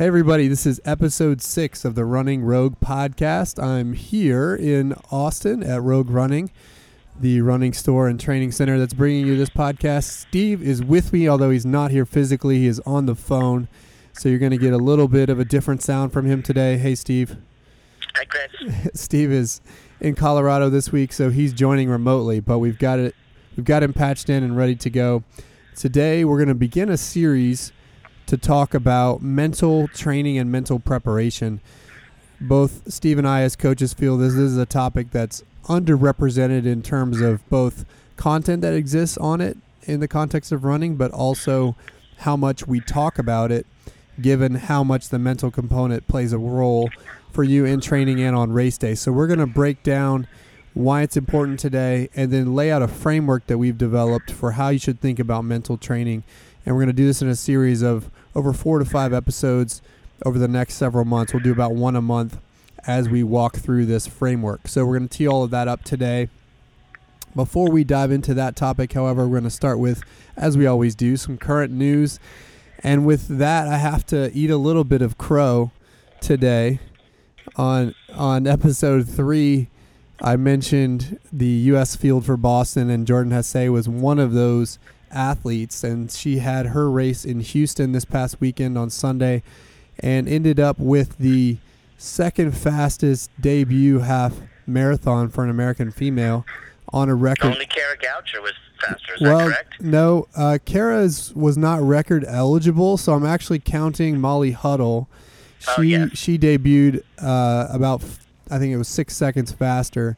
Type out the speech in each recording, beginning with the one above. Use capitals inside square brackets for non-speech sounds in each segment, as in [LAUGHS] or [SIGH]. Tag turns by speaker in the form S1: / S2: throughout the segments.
S1: Hey, everybody, this is episode six of the Running Rogue podcast. I'm here in Austin at Rogue Running, the running store and training center that's bringing you this podcast. Steve is with me, although he's not here physically, he is on the phone. So you're going to get a little bit of a different sound from him today. Hey, Steve.
S2: Hi, Chris. [LAUGHS]
S1: Steve is in Colorado this week, so he's joining remotely, but we've got it. We've got him patched in and ready to go. Today, we're going to begin a series to talk about mental training and mental preparation. Both Steve and I, as coaches, feel this is a topic that's underrepresented in terms of both content that exists on it in the context of running, but also how much we talk about it, given how much the mental component plays a role for you in training and on race day. So, we're going to break down why it's important today and then lay out a framework that we've developed for how you should think about mental training. And we're going to do this in a series of over four to five episodes over the next several months. We'll do about one a month as we walk through this framework. So we're going to tee all of that up today. Before we dive into that topic, however, we're going to start with, as we always do, some current news. And with that, I have to eat a little bit of crow today. On on episode three, I mentioned the U.S. field for Boston, and Jordan Hasay was one of those athletes, and she had her race in Houston this past weekend on Sunday, and ended up with the second fastest debut half marathon for an American female on a record.
S2: Only Kara Goucher was faster. Is
S1: well,
S2: that correct?
S1: no, uh, Kara's was not record eligible, so I'm actually counting Molly Huddle. She
S2: Oh, yes.
S1: she debuted uh, about I think it was six seconds faster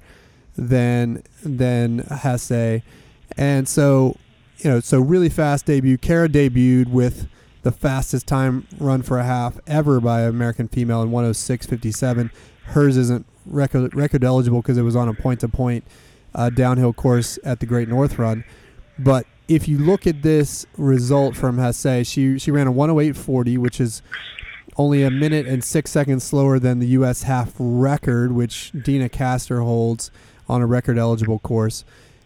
S1: than than Hasay, and so you know so really fast debut. Kara debuted with the fastest time run for a half ever by an American female in 106.57. Hers isn't record record eligible because it was on a point to point downhill course at the Great North Run. But if you look at this result from Hasay, she she ran a 108.40, which is only a minute and six seconds slower than the U.S. half record, which Deena Kastor holds on a record eligible course.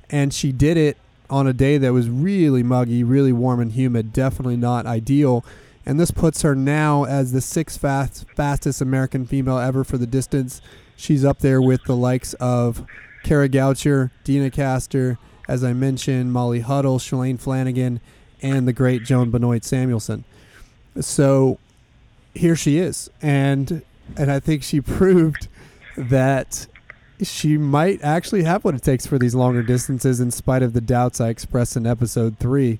S1: And she did it on a day that was really muggy, really warm and humid, definitely not ideal. And this puts her now as the sixth fast, fastest American female ever for the distance. She's up there with the likes of Kara Goucher, Deena Kastor, as I mentioned, Molly Huddle, Shalane Flanagan, and the great Joan Benoit Samuelson. So here she is, and and I think she [LAUGHS] proved that she might actually have what it takes for these longer distances, in spite of the doubts I expressed in episode three.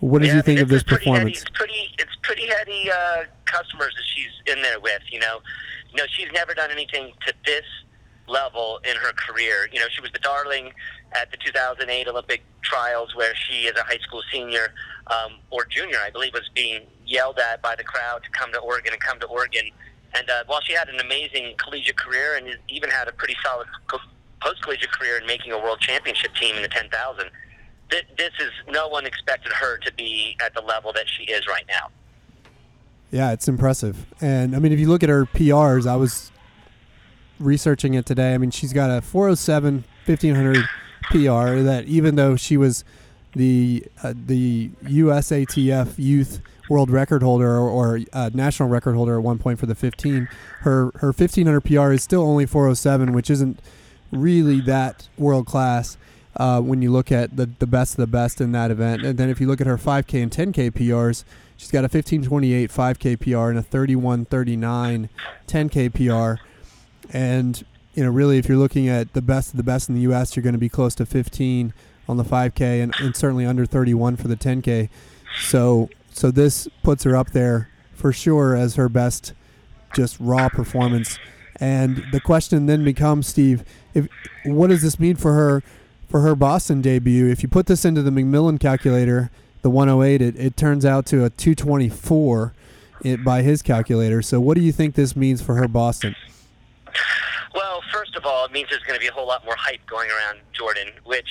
S1: What did
S2: yeah,
S1: you think of this performance?
S2: Heady, it's pretty, it's pretty heady uh, customers that she's in there with. You know, you know, she's never done anything to this level in her career. You know, she was the darling at the 2008 Olympic trials, where she, as a high school senior um, or junior, I believe, was being yelled at by the crowd to come to Oregon and come to Oregon. And uh, while she had an amazing collegiate career and even had a pretty solid post collegiate career in making a world championship team in the 10,000, th- this is no one expected her to be at the level that she is right now.
S1: Yeah, it's impressive. And I mean, if you look at her PRs, I was researching it today. I mean, she's got a 407 1500 PR that even though she was the uh, the USATF youth world record holder or, or uh, national record holder at one point for the 15, her her 1500 PR is still only 407, which isn't really that world class. Uh, when you look at the, the best of the best in that event. And then if you look at her 5K and 10K PRs, she's got a 1528 5K PR and a 3139 10K PR. And, you know, really, if you're looking at the best of the best in the U.S., you're going to be close to 15 on the 5K and, and certainly under 31 for the 10K. So, so this puts her up there for sure as her best just raw performance. And the question then becomes, Steve, if what does this mean for her for her Boston debut? If you put this into the McMillan calculator, the 108, it, it turns out to a 224 it, by his calculator. So what do you think this means for her Boston?
S2: Well, first of all, it means there's going to be a whole lot more hype going around Jordan, which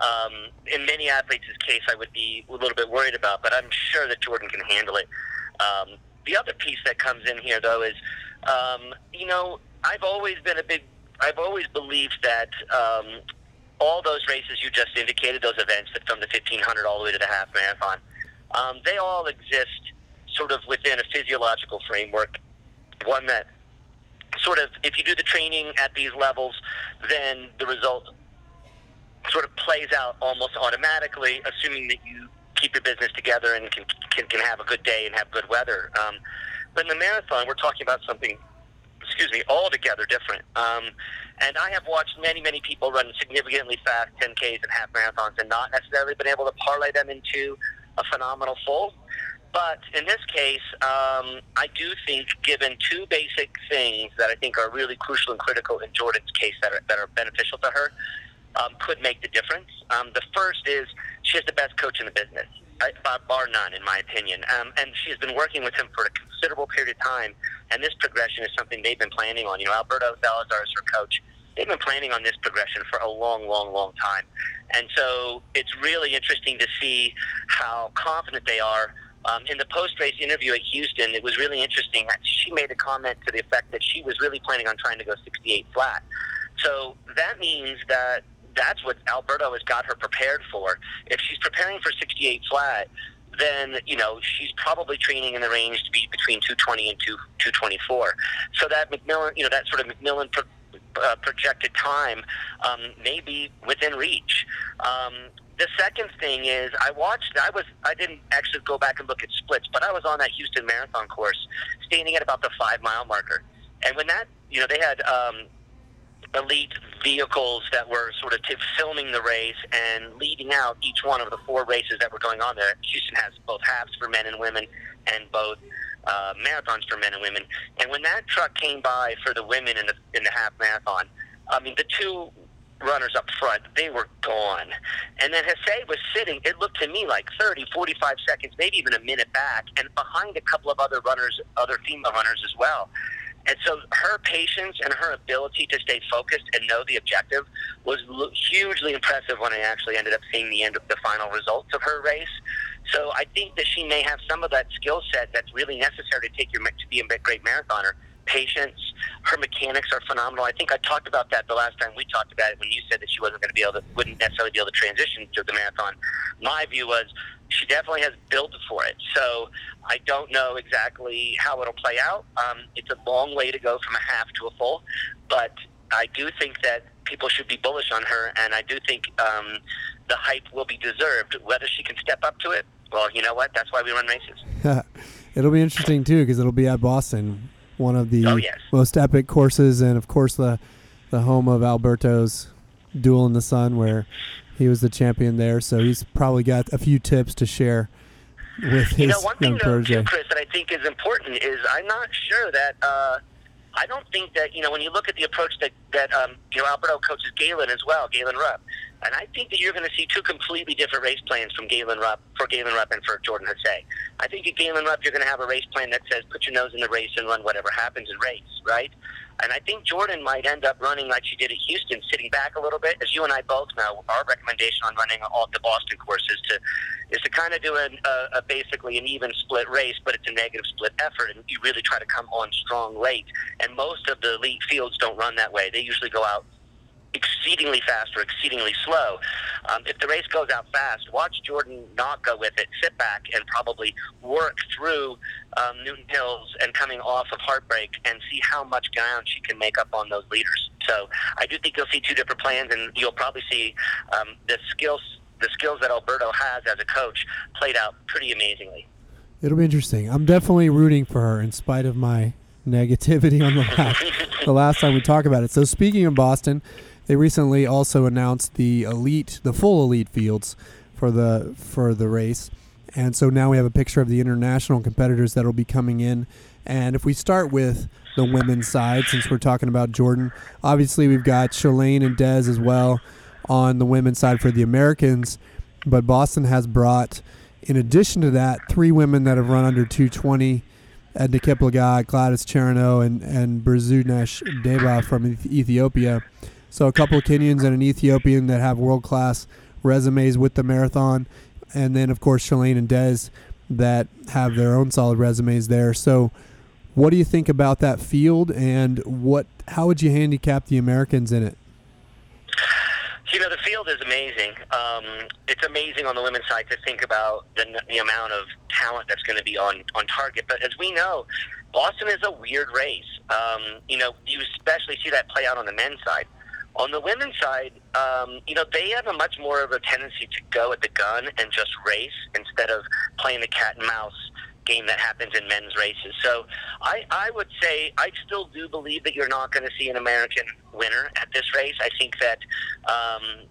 S2: um, in many athletes' case I would be a little bit worried about, but I'm sure that Jordan can handle it. Um, the other piece that comes in here, though, is um, you know I've always been a big, I've always believed that um, all those races you just indicated, those events that from the 1500 all the way to the half marathon, um, they all exist sort of within a physiological framework, one that sort of, if you do the training at these levels, then the result sort of plays out almost automatically, assuming that you keep your business together and can can, can have a good day and have good weather. Um, but in the marathon, we're talking about something, excuse me, altogether different. Um, and I have watched many, many people run significantly fast 10Ks and half marathons and not necessarily been able to parlay them into a phenomenal full. But in this case, um, I do think, given two basic things that I think are really crucial and critical in Jordan's case that are, that are beneficial to her, um, could make the difference. Um, the first is she has the best coach in the business, bar none, in my opinion. Um, and she has been working with him for a considerable period of time. And this progression is something they've been planning on. You know, Alberto Salazar is her coach. They've been planning on this progression for a long, long, long time. And so it's really interesting to see how confident they are um, in the post-race interview at Houston, it was really interesting. That she made a comment to the effect that she was really planning on trying to go 68 flat. So that means that that's what Alberto has got her prepared for. If she's preparing for 68 flat, then you know she's probably training in the range to be between 220 and 2, 224. So that McMillan, you know, that sort of McMillan pro, uh, projected time um, may be within reach. Um, the second thing is I watched. I was. I didn't actually go back and look at splits, but I was on that Houston Marathon course, standing at about the five mile marker. And when that, you know, they had um, elite vehicles that were sort of filming the race and leading out each one of the four races that were going on there. Houston has both halves for men and women, and both uh, marathons for men and women. And when that truck came by for the women in the in the half marathon, I mean, the two runners up front, they were gone. And then Hasay was sitting, it looked to me like 30, 45 seconds, maybe even a minute back, and behind a couple of other runners, other female runners as well. And so her patience and her ability to stay focused and know the objective was hugely impressive when I actually ended up seeing the end of the final results of her race. So I think that she may have some of that skill set that's really necessary to take your to be a great marathoner patience. Her mechanics are phenomenal. I think I talked about that the last time we talked about it when you said that she wasn't going to be able to, wouldn't necessarily be able to transition to the marathon. My view was she definitely has built for it. So I don't know exactly how it'll play out. Um, it's a long way to go from a half to a full, but I do think that people should be bullish on her, and I do think um, the hype will be deserved. Whether she can step up to it, well, you know what? That's why we run races. [LAUGHS]
S1: it'll be interesting too because it'll be at Boston one of the
S2: oh, yes.
S1: most epic courses, and of course the the home of Alberto's Duel in the Sun, where he was the champion there. So he's probably got a few tips to share with his
S2: you know, one
S1: young
S2: thing
S1: protege.
S2: Though, Chris, that I think is important is I'm not sure that. Uh, I don't think that you know when you look at the approach that that um, you know Alberto coaches Galen as well, Galen Rupp, and I think that you're going to see two completely different race plans from Galen Rupp for Galen Rupp and for Jordan Hasay. I think at Galen Rupp you're going to have a race plan that says put your nose in the race and run whatever happens in race, right? And I think Jordan might end up running like she did at Houston, sitting back a little bit. As you and I both know, our recommendation on running all the Boston course is to is to kind of do a, a basically an even split race, but it's a negative split effort, and you really try to come on strong late. And most of the elite fields don't run that way. They usually go out exceedingly fast or exceedingly slow. Um, if the race goes out fast, watch Jordan not go with it, sit back, and probably work through um, Newton Hills and coming off of Heartbreak and see how much ground she can make up on those leaders. So I do think you'll see two different plans, and you'll probably see um, the skills the skills that Alberto has as a coach played out pretty amazingly.
S1: It'll be interesting. I'm definitely rooting for her in spite of my negativity on the last [LAUGHS] the last time we talked about it. So speaking of Boston, they recently also announced the elite, the full elite fields for the for the race, and so now we have a picture of the international competitors that will be coming in. And if we start with the women's side, since we're talking about Jordan, obviously we've got Shalane and Des as well on the women's side for the Americans, but Boston has brought, in addition to that, three women that have run under 220. Edna Kiplagat, Gladys Cherono, and, and Buzunesh Deba from Ethiopia. So a couple Kenyans and an Ethiopian that have world class resumes with the marathon, and then of course Shalane and Des that have their own solid resumes there. So, what do you think about that field, and what how would you handicap the Americans in it?
S2: You know, the field is amazing. Um, it's amazing on the women's side to think about the, the amount of talent that's going to be on, on target. But as we know, Boston is a weird race. Um, you know, you especially see that play out on the men's side. On the women's side, um, you know, they have a much more of a tendency to go at the gun and just race instead of playing the cat and mouse game that happens in men's races. So I, I would say I still do believe that you're not going to see an American winner at this race. I think that um,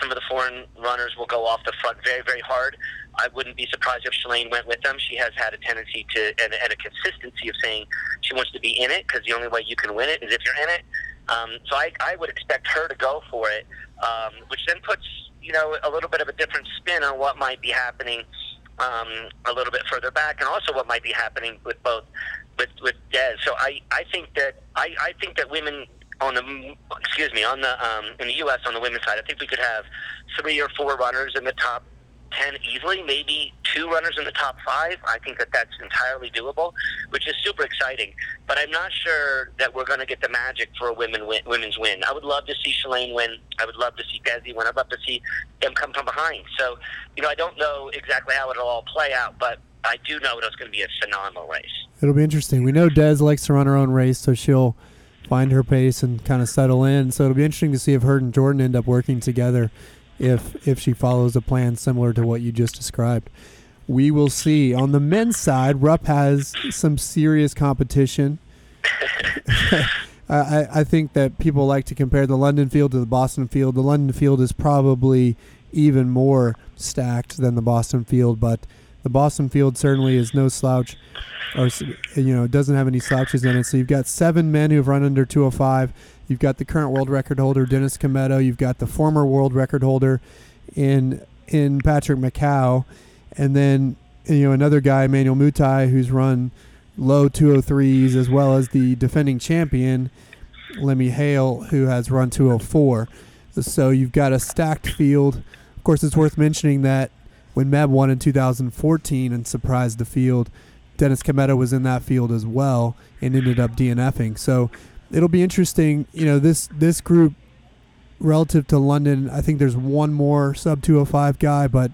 S2: some of the foreign runners will go off the front very, very hard. I wouldn't be surprised if Shalane went with them. She has had a tendency to and, and a consistency of saying she wants to be in it because the only way you can win it is if you're in it. Um, so I, I would expect her to go for it, um, which then puts you know a little bit of a different spin on what might be happening um, a little bit further back, and also what might be happening with both with with Des. So I, I think that I, I think that women on the excuse me on the um, in the U.S. on the women's side, I think we could have three or four runners in the top 10 easily, maybe two runners in the top five. I think that that's entirely doable, which is super exciting. But I'm not sure that we're going to get the magic for a women win, women's win. I would love to see Shalane win. I would love to see Desi win. I'd love to see them come from behind. So, you know, I don't know exactly how it'll all play out, but I do know it's going to be a phenomenal race.
S1: It'll be interesting. We know Des likes to run her own race, so she'll find her pace and kind of settle in. So it'll be interesting to see if her and Jordan end up working together if if she follows a plan similar to what you just described. We will see. On the men's side, Rupp has some serious competition. [LAUGHS] I, I think that people like to compare the London field to the Boston field. The London field is probably even more stacked than the Boston field, but the Boston field certainly is no slouch, or you know, doesn't have any slouches in it. So you've got seven men who've run under 205. You've got the current world record holder Dennis Kimetto. You've got the former world record holder in in Patrick Makau, and then you know another guy, Emmanuel Mutai, who's run low 203s, as well as the defending champion Lemi Hayle, who has run 204. So you've got a stacked field. Of course, it's worth mentioning that when Meb won in 2014 and surprised the field, Dennis Kimetto was in that field as well and ended up DNFing. So it'll be interesting. You know, this this group relative to London, I think there's one more sub 205 guy, but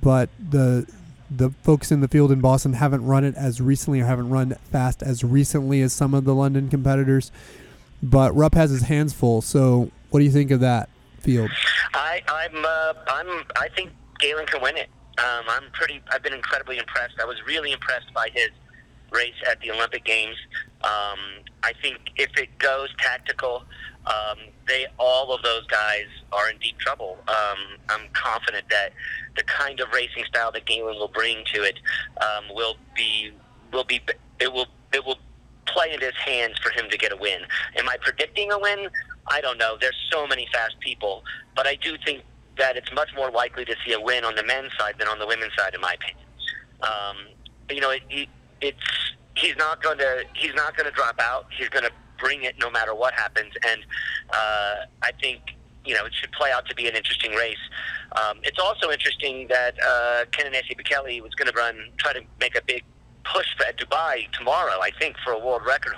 S1: but the the folks in the field in Boston haven't run it as recently or haven't run fast as recently as some of the London competitors. But Rupp has his hands full. So, what do you think of that field?
S2: I, I'm, uh, I'm, I think Galen can win it. Um, I'm pretty. I've been incredibly impressed. I was really impressed by his race at the Olympic Games. Um, I think if it goes tactical, um, they all of those guys are in deep trouble. Um, I'm confident that the kind of racing style that Galen will bring to it um, will be will be it will it will play in his hands for him to get a win. Am I predicting a win? I don't know. There's so many fast people, but I do think that it's much more likely to see a win on the men's side than on the women's side, in my opinion. Um, you know, it, it, it's he's not going to he's not going to drop out. He's going to bring it no matter what happens, and uh, I think you know it should play out to be an interesting race. Um, it's also interesting that uh, Kenenisa Bekele was going to run try to make a big push at Dubai tomorrow. I think for a world record.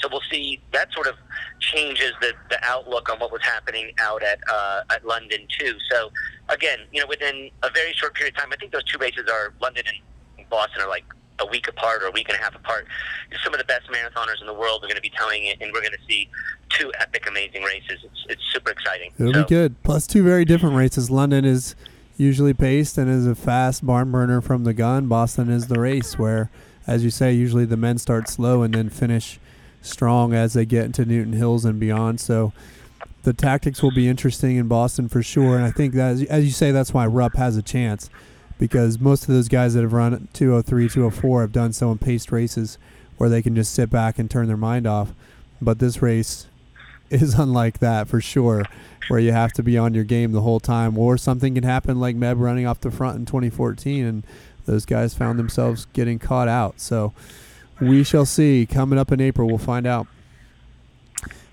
S2: So we'll see. That sort of changes the, the outlook on what was happening out at uh, at London too. So again, you know, within a very short period of time, I think those two races are London and Boston are like a week apart or a week and a half apart. Some of the best marathoners in the world are going to be telling it, and we're going to see two epic, amazing races. It's, it's super exciting.
S1: It'll so. be good. Plus, two very different races. London is usually paced and is a fast barn burner from the gun. Boston is the race where, as you say, usually the men start slow and then finish strong as they get into Newton Hills and beyond. So the tactics will be interesting in Boston for sure. And I think that, as you say, that's why Rupp has a chance because most of those guys that have run 203, 204 have done so in paced races where they can just sit back and turn their mind off. But this race [LAUGHS] is unlike that for sure, where you have to be on your game the whole time, or something can happen like Meb running off the front in 2014, and those guys found themselves getting caught out. So we shall see. Coming up in April, we'll find out.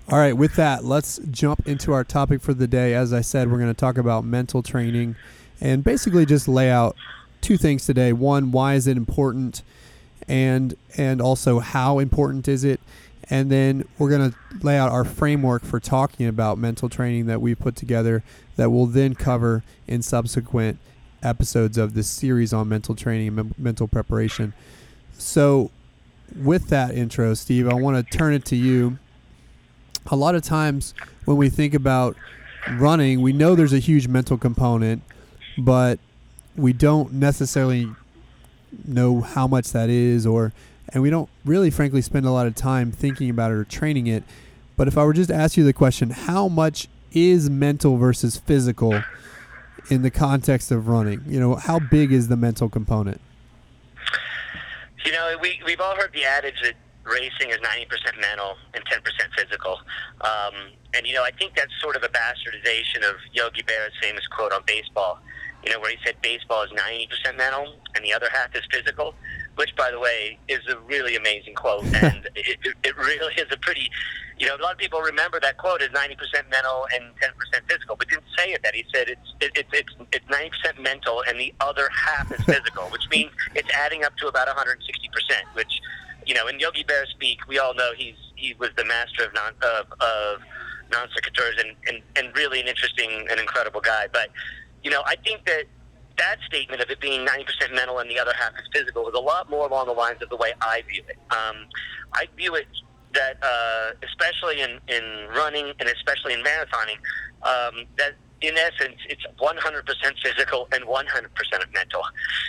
S1: All right, with that, let's jump into our topic for the day. As I said, we're going to talk about mental training and basically just lay out two things today. One, why is it important, and and also how important is it, and then we're going to lay out our framework for talking about mental training that we put together that we'll then cover in subsequent episodes of this series on mental training and mental preparation. So, with that intro, Steve, I want to turn it to you. A lot of times when we think about running, we know there's a huge mental component, but we don't necessarily know how much that is or and we don't really frankly spend a lot of time thinking about it or training it. But if I were just to ask you the question, how much is mental versus physical in the context of running? You know, how big is the mental component?
S2: You know, we, we've all heard the adage that racing is 90% mental and 10% physical. Um, and, you know, I think that's sort of a bastardization of Yogi Berra's famous quote on baseball, you know, where he said baseball is 90% mental and the other half is physical which, by the way, is a really amazing quote, [LAUGHS] and it, it really is a pretty, you know, a lot of people remember that quote as ninety percent mental and ten percent physical, but didn't say it. That he said it's it, it, it's it's ninety percent mental and the other half is [LAUGHS] physical, which means it's adding up to about one hundred and sixty percent. Which, you know, in Yogi Berra speak, we all know he's he was the master of non of, of non sequiturs and, and and really an interesting and incredible guy. But you know, I think that that statement of it being 90% mental and the other half is physical is a lot more along the lines of the way I view it. Um, I view it that, uh, especially in, in running and especially in marathoning, um, that in essence, it's 100% physical and 100% mental.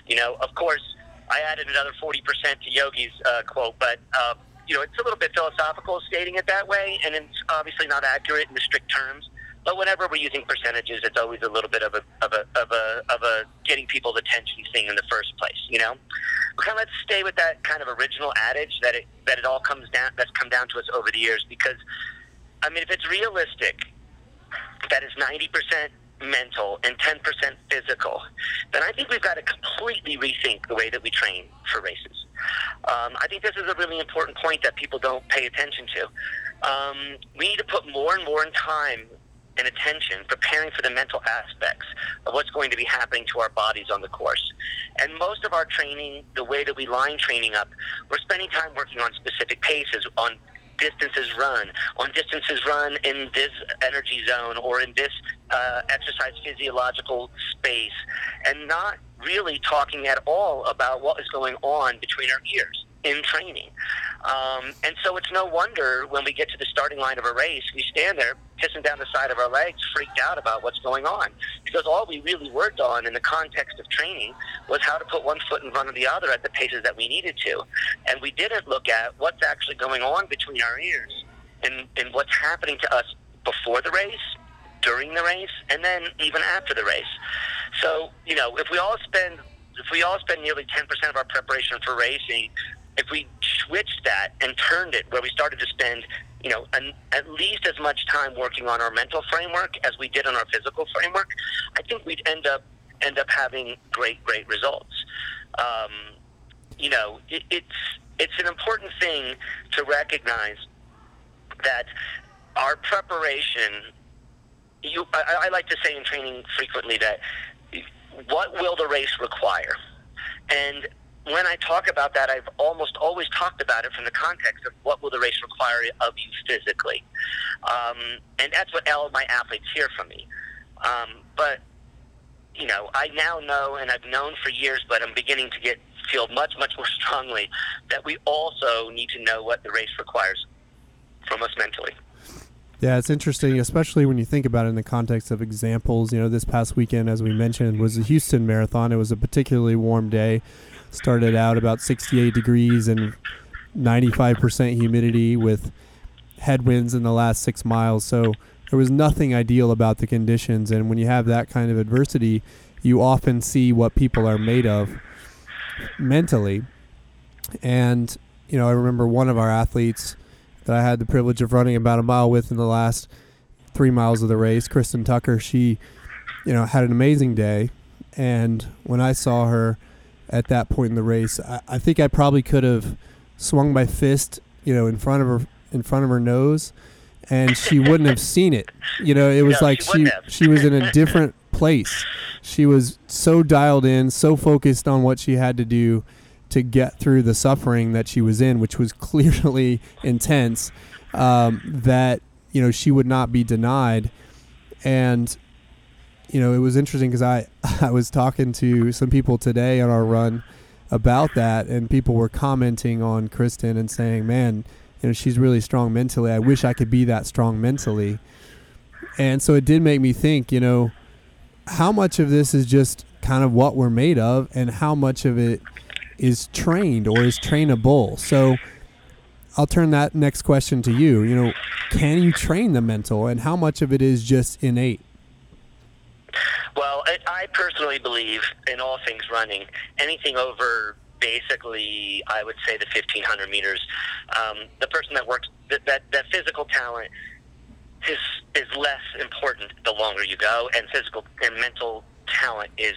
S2: You know, of course, I added another 40% to Yogi's uh, quote, but, uh, you know, it's a little bit philosophical stating it that way, and it's obviously not accurate in the strict terms. But whenever we're using percentages, it's always a little bit of a of a of a of a getting people's attention thing in the first place. You know, kind of let's stay with that kind of original adage that it that it all comes down that's come down to us over the years. Because I mean, if it's realistic, that is ninety percent mental and 10% physical, then I think we've got to completely rethink the way that we train for races. Um, I think this is a really important point that people don't pay attention to. Um, we need to put more and more in time and attention preparing for the mental aspects of what's going to be happening to our bodies on the course. And most of our training, the way that we line training up, we're spending time working on specific paces, on distances run, on distances run in this energy zone or in this uh, exercise physiological space, and not really talking at all about what is going on between our ears in training. Um, and so it's no wonder when we get to the starting line of a race, we stand there pissing down the side of our legs, freaked out about what's going on. Because all we really worked on in the context of training was how to put one foot in front of the other at the paces that we needed to. And we didn't look at what's actually going on between our ears and, and what's happening to us before the race, during the race, and then even after the race. So, you know, if we all spend if we all spend nearly 10% of our preparation for racing if we switched that and turned it where we started to spend you know an, at least as much time working on our mental framework as we did on our physical framework i think we'd end up end up having great great results. Um, you know it, it's it's an important thing to recognize that our preparation you I, I like to say in training frequently that what will the race require? And when I talk about that, I've almost always talked about it from the context of what will the race require of you physically. Um, and that's what all my athletes hear from me. Um, but, you know, I now know, and I've known for years, but I'm beginning to get feel much, much more [LAUGHS] strongly that we also need to know what the race requires from us mentally.
S1: Yeah, it's interesting, especially when you think about it in the context of examples. You know, this past weekend, as we mentioned, was the Houston Marathon. It was a particularly warm day started out about 68 degrees and 95% humidity with headwinds in the last six miles. So there was nothing ideal about the conditions. And when you have that kind of adversity, you often see what people are made of mentally. And, you know, I remember one of our athletes that I had the privilege of running about a mile with in the last three miles of the race, Kristen Tucker, she, you know, had an amazing day. And when I saw her, at that point in the race. I, I think I probably could have swung my fist, you know, in front of her in front of her nose, and she wouldn't have [LAUGHS] seen it. You know, it was
S2: no,
S1: like
S2: she
S1: she she was in a [LAUGHS] different place. She was so dialed in, so focused on what she had to do to get through the suffering that she was in, which was [LAUGHS] clearly intense, um, that you know she would not be denied, and you know it was interesting because I [LAUGHS] I was talking to some people today on our run about that, and people were commenting on Kristen and saying, "Man, you know she's really strong mentally. I wish I could be that strong mentally." And so it did make me think, you know, how much of this is just kind of what we're made of, and how much of it is trained or is trainable. So I'll turn that next question to you. You know, can you train the mental, and how much of it is just innate?
S2: Well, I, I personally believe in all things running, anything over basically, I would say the 1500 meters. Um, the person that works, that, that, that physical talent is, is less important the longer you go, and physical and mental talent is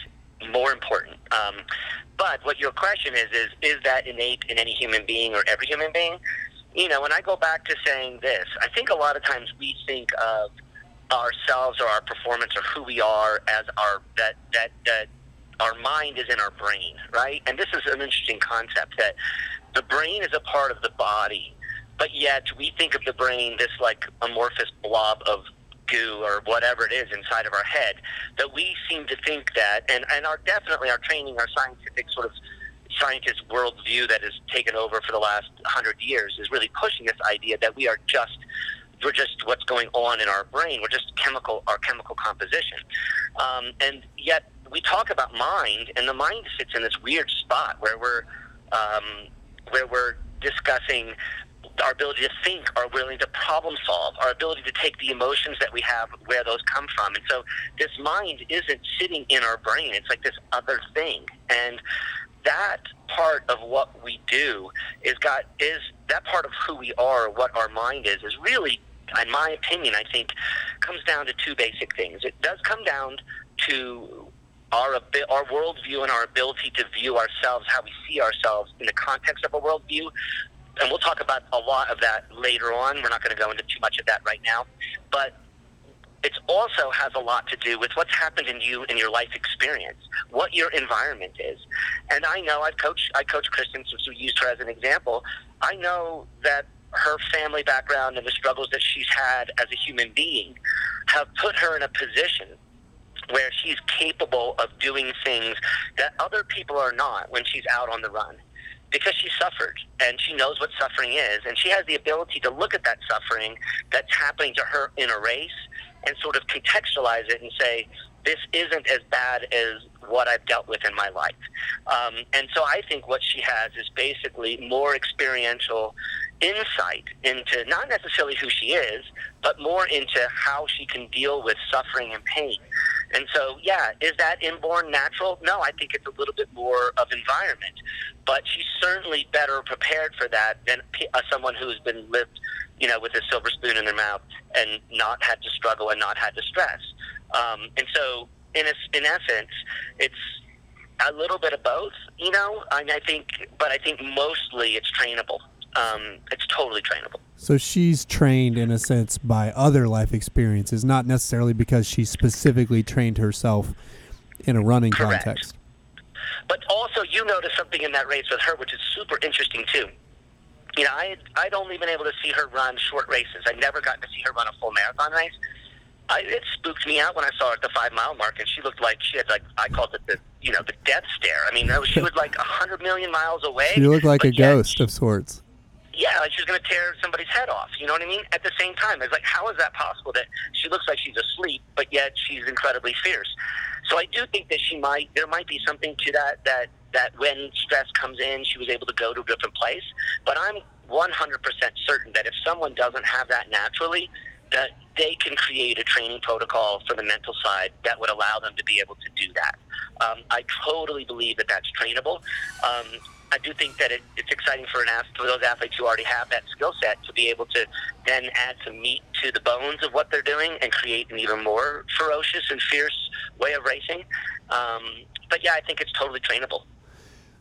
S2: more important. Um, but what your question is is is that innate in any human being or every human being? You know, when I go back to saying this, I think a lot of times we think of ourselves or our performance or who we are as our that that that our mind is in our brain, right? And this is an interesting concept that the brain is a part of the body, but yet we think of the brain this like amorphous blob of goo or whatever it is inside of our head that we seem to think that and, and our definitely our training our scientific sort of scientist worldview that has taken over for the last hundred years is really pushing this idea that we are just we're just what's going on in our brain we're just chemical our chemical composition um, and yet we talk about mind and the mind sits in this weird spot where we're um, where we're discussing our ability to think, our ability to problem solve, our ability to take the emotions that we have, where those come from. And so this mind isn't sitting in our brain. It's like this other thing. And that part of what we do is got is that part of who we are, what our mind is, is really, in my opinion, I think, comes down to two basic things. It does come down to our our worldview and our ability to view ourselves, how we see ourselves in the context of a worldview, and we'll talk about a lot of that later on. We're not going to go into too much of that right now, but it also has a lot to do with what's happened in you in your life experience, what your environment is. And I know I've coached I coach Kristen, since we used her as an example. I know that her family background and the struggles that she's had as a human being have put her in a position where she's capable of doing things that other people are not when she's out on the run because she suffered and she knows what suffering is and she has the ability to look at that suffering that's happening to her in a race and sort of contextualize it and say this isn't as bad as what I've dealt with in my life. Um, and so I think what she has is basically more experiential insight into not necessarily who she is, but more into how she can deal with suffering and pain. And so, yeah, is that inborn natural? No, I think it's a little bit more of environment. But she's certainly better prepared for that than uh, someone who has been lived, you know, with a silver spoon in their mouth and not had to struggle and not had to stress. Um, and so, in, a, in essence, it's a little bit of both, you know. I, I think, but I think mostly it's trainable. Um, it's totally trainable.
S1: So she's trained in a sense by other life experiences, not necessarily because she specifically trained herself in a running
S2: Correct.
S1: context.
S2: But also, you noticed something in that race with her, which is super interesting too. You know, I had, I'd only been able to see her run short races. I'd never gotten to see her run a full marathon race. I, it spooked me out when I saw her at the five mile mark, and she looked like she had like I called it the you know the death stare. I mean, she [LAUGHS] was like a hundred million miles away.
S1: She looked like a ghost of sorts
S2: yeah, like she's to tear somebody's head off. You know what I mean? At the same time, it's like, how is that possible that she looks like she's asleep, but yet she's incredibly fierce? So I do think that she might, there might be something to that, that, that when stress comes in, she was able to go to a different place. But I'm 100% certain that if someone doesn't have that naturally, that they can create a training protocol for the mental side that would allow them to be able to do that. Um, I totally believe that that's trainable. Um, I do think that it, it's exciting for an for those athletes who already have that skill set to be able to then add some meat to the bones of what they're doing and create an even more ferocious and fierce way of racing. Um, but yeah, I think it's totally trainable.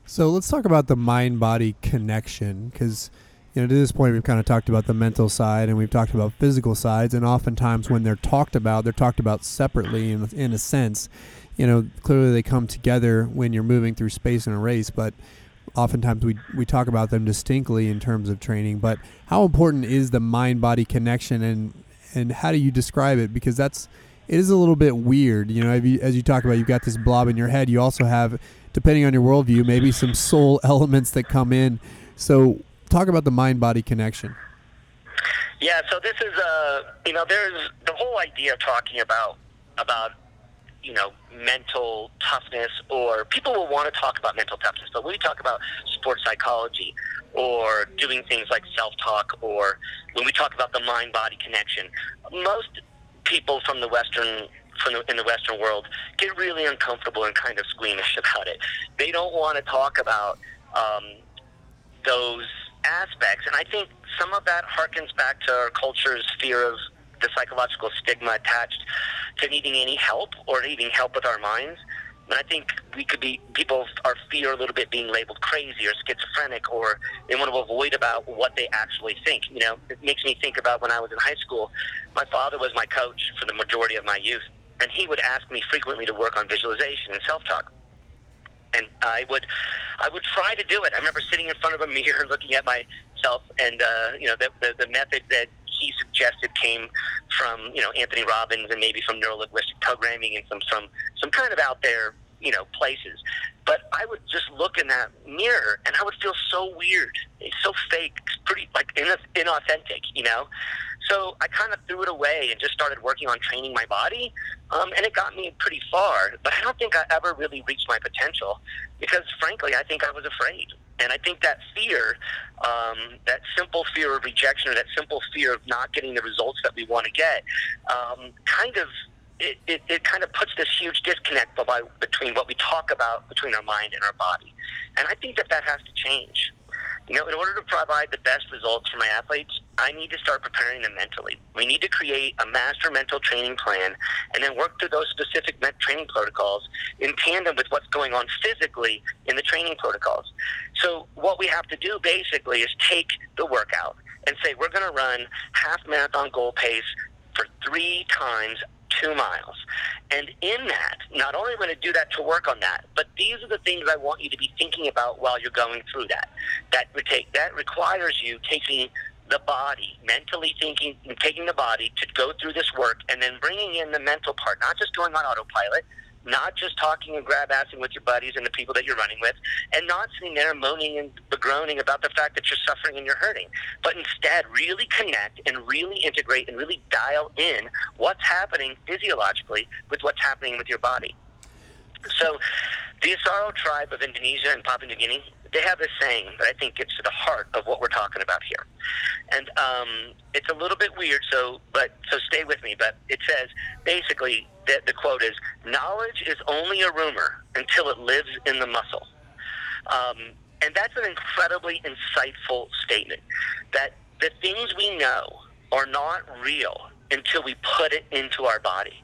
S1: So let's talk about the mind body connection because you know to this point we've kind of talked about the mental side and we've talked about physical sides and oftentimes when they're talked about they're talked about separately in, in a sense you know clearly they come together when you're moving through space in a race but oftentimes we we talk about them distinctly in terms of training, but how important is the mind body connection and and how do you describe it? Because that's it is a little bit weird. You know, you, as you talk about, you've got this blob in your head. You also have, depending on your worldview, maybe some soul [LAUGHS] elements that come in. So, talk about the mind body connection.
S2: Yeah, so this is uh, you know, there's the whole idea of talking about about you know mental toughness, or people will want to talk about mental toughness, but when we talk about sports psychology or doing things like self-talk, or when we talk about the mind-body connection, most people from the Western from the, in the Western world get really uncomfortable and kind of squeamish about it. They don't want to talk about um, those aspects, and I think some of that harkens back to our culture's fear of the psychological stigma attached to needing any help or needing help with our minds. And I think we could be people are fear a little bit being labeled crazy or schizophrenic, or they want to avoid about what they actually think. You know, it makes me think about when I was in high school. My father was my coach for the majority of my youth, and he would ask me frequently to work on visualization and self-talk. And I would, I would try to do it. I remember sitting in front of a mirror, [LAUGHS] looking at myself, and uh, you know, the, the the method that he suggested came from you know Anthony Robbins and maybe from neuro linguistic programming and some some some kind of out there you know places. But I would just look in that mirror and I would feel so weird, so fake, pretty like inauthentic, you know. So I kind of threw it away and just started working on training my body, um, and it got me pretty far. But I don't think I ever really reached my potential because, frankly, I think I was afraid. And I think that fear, um, that simple fear of rejection or that simple fear of not getting the results that we want to get, um, kind of it, it, it, kind of puts this huge disconnect by, between what we talk about between our mind and our body. And I think that that has to change. You know, in order to provide the best results for my athletes, I need to start preparing them mentally. We need to create a master mental training plan and then work through those specific training protocols in tandem with what's going on physically in the training protocols. So, what we have to do basically is take the workout and say, we're going to run half marathon goal pace for three times two miles. And in that, not only am I going to do that to work on that, but these are the things I want you to be thinking about while you're going through that. That take that requires you taking the body, mentally thinking, and taking the body to go through this work, and then bringing in the mental part, not just going on autopilot, not just talking and grab assing with your buddies and the people that you're running with, and not sitting there moaning and begroaning about the fact that you're suffering and you're hurting, but instead really connect and really integrate and really dial in what's happening physiologically with what's happening with your body. So, the Asaro tribe of Indonesia and Papua New Guinea, they have this saying that I think gets to the heart of what we're talking about here. And um, it's a little bit weird, so but so stay with me. But it says basically that the quote is, "Knowledge is only a rumor until it lives in the muscle." Um, and that's an incredibly insightful statement. That the things we know are not real until we put it into our body.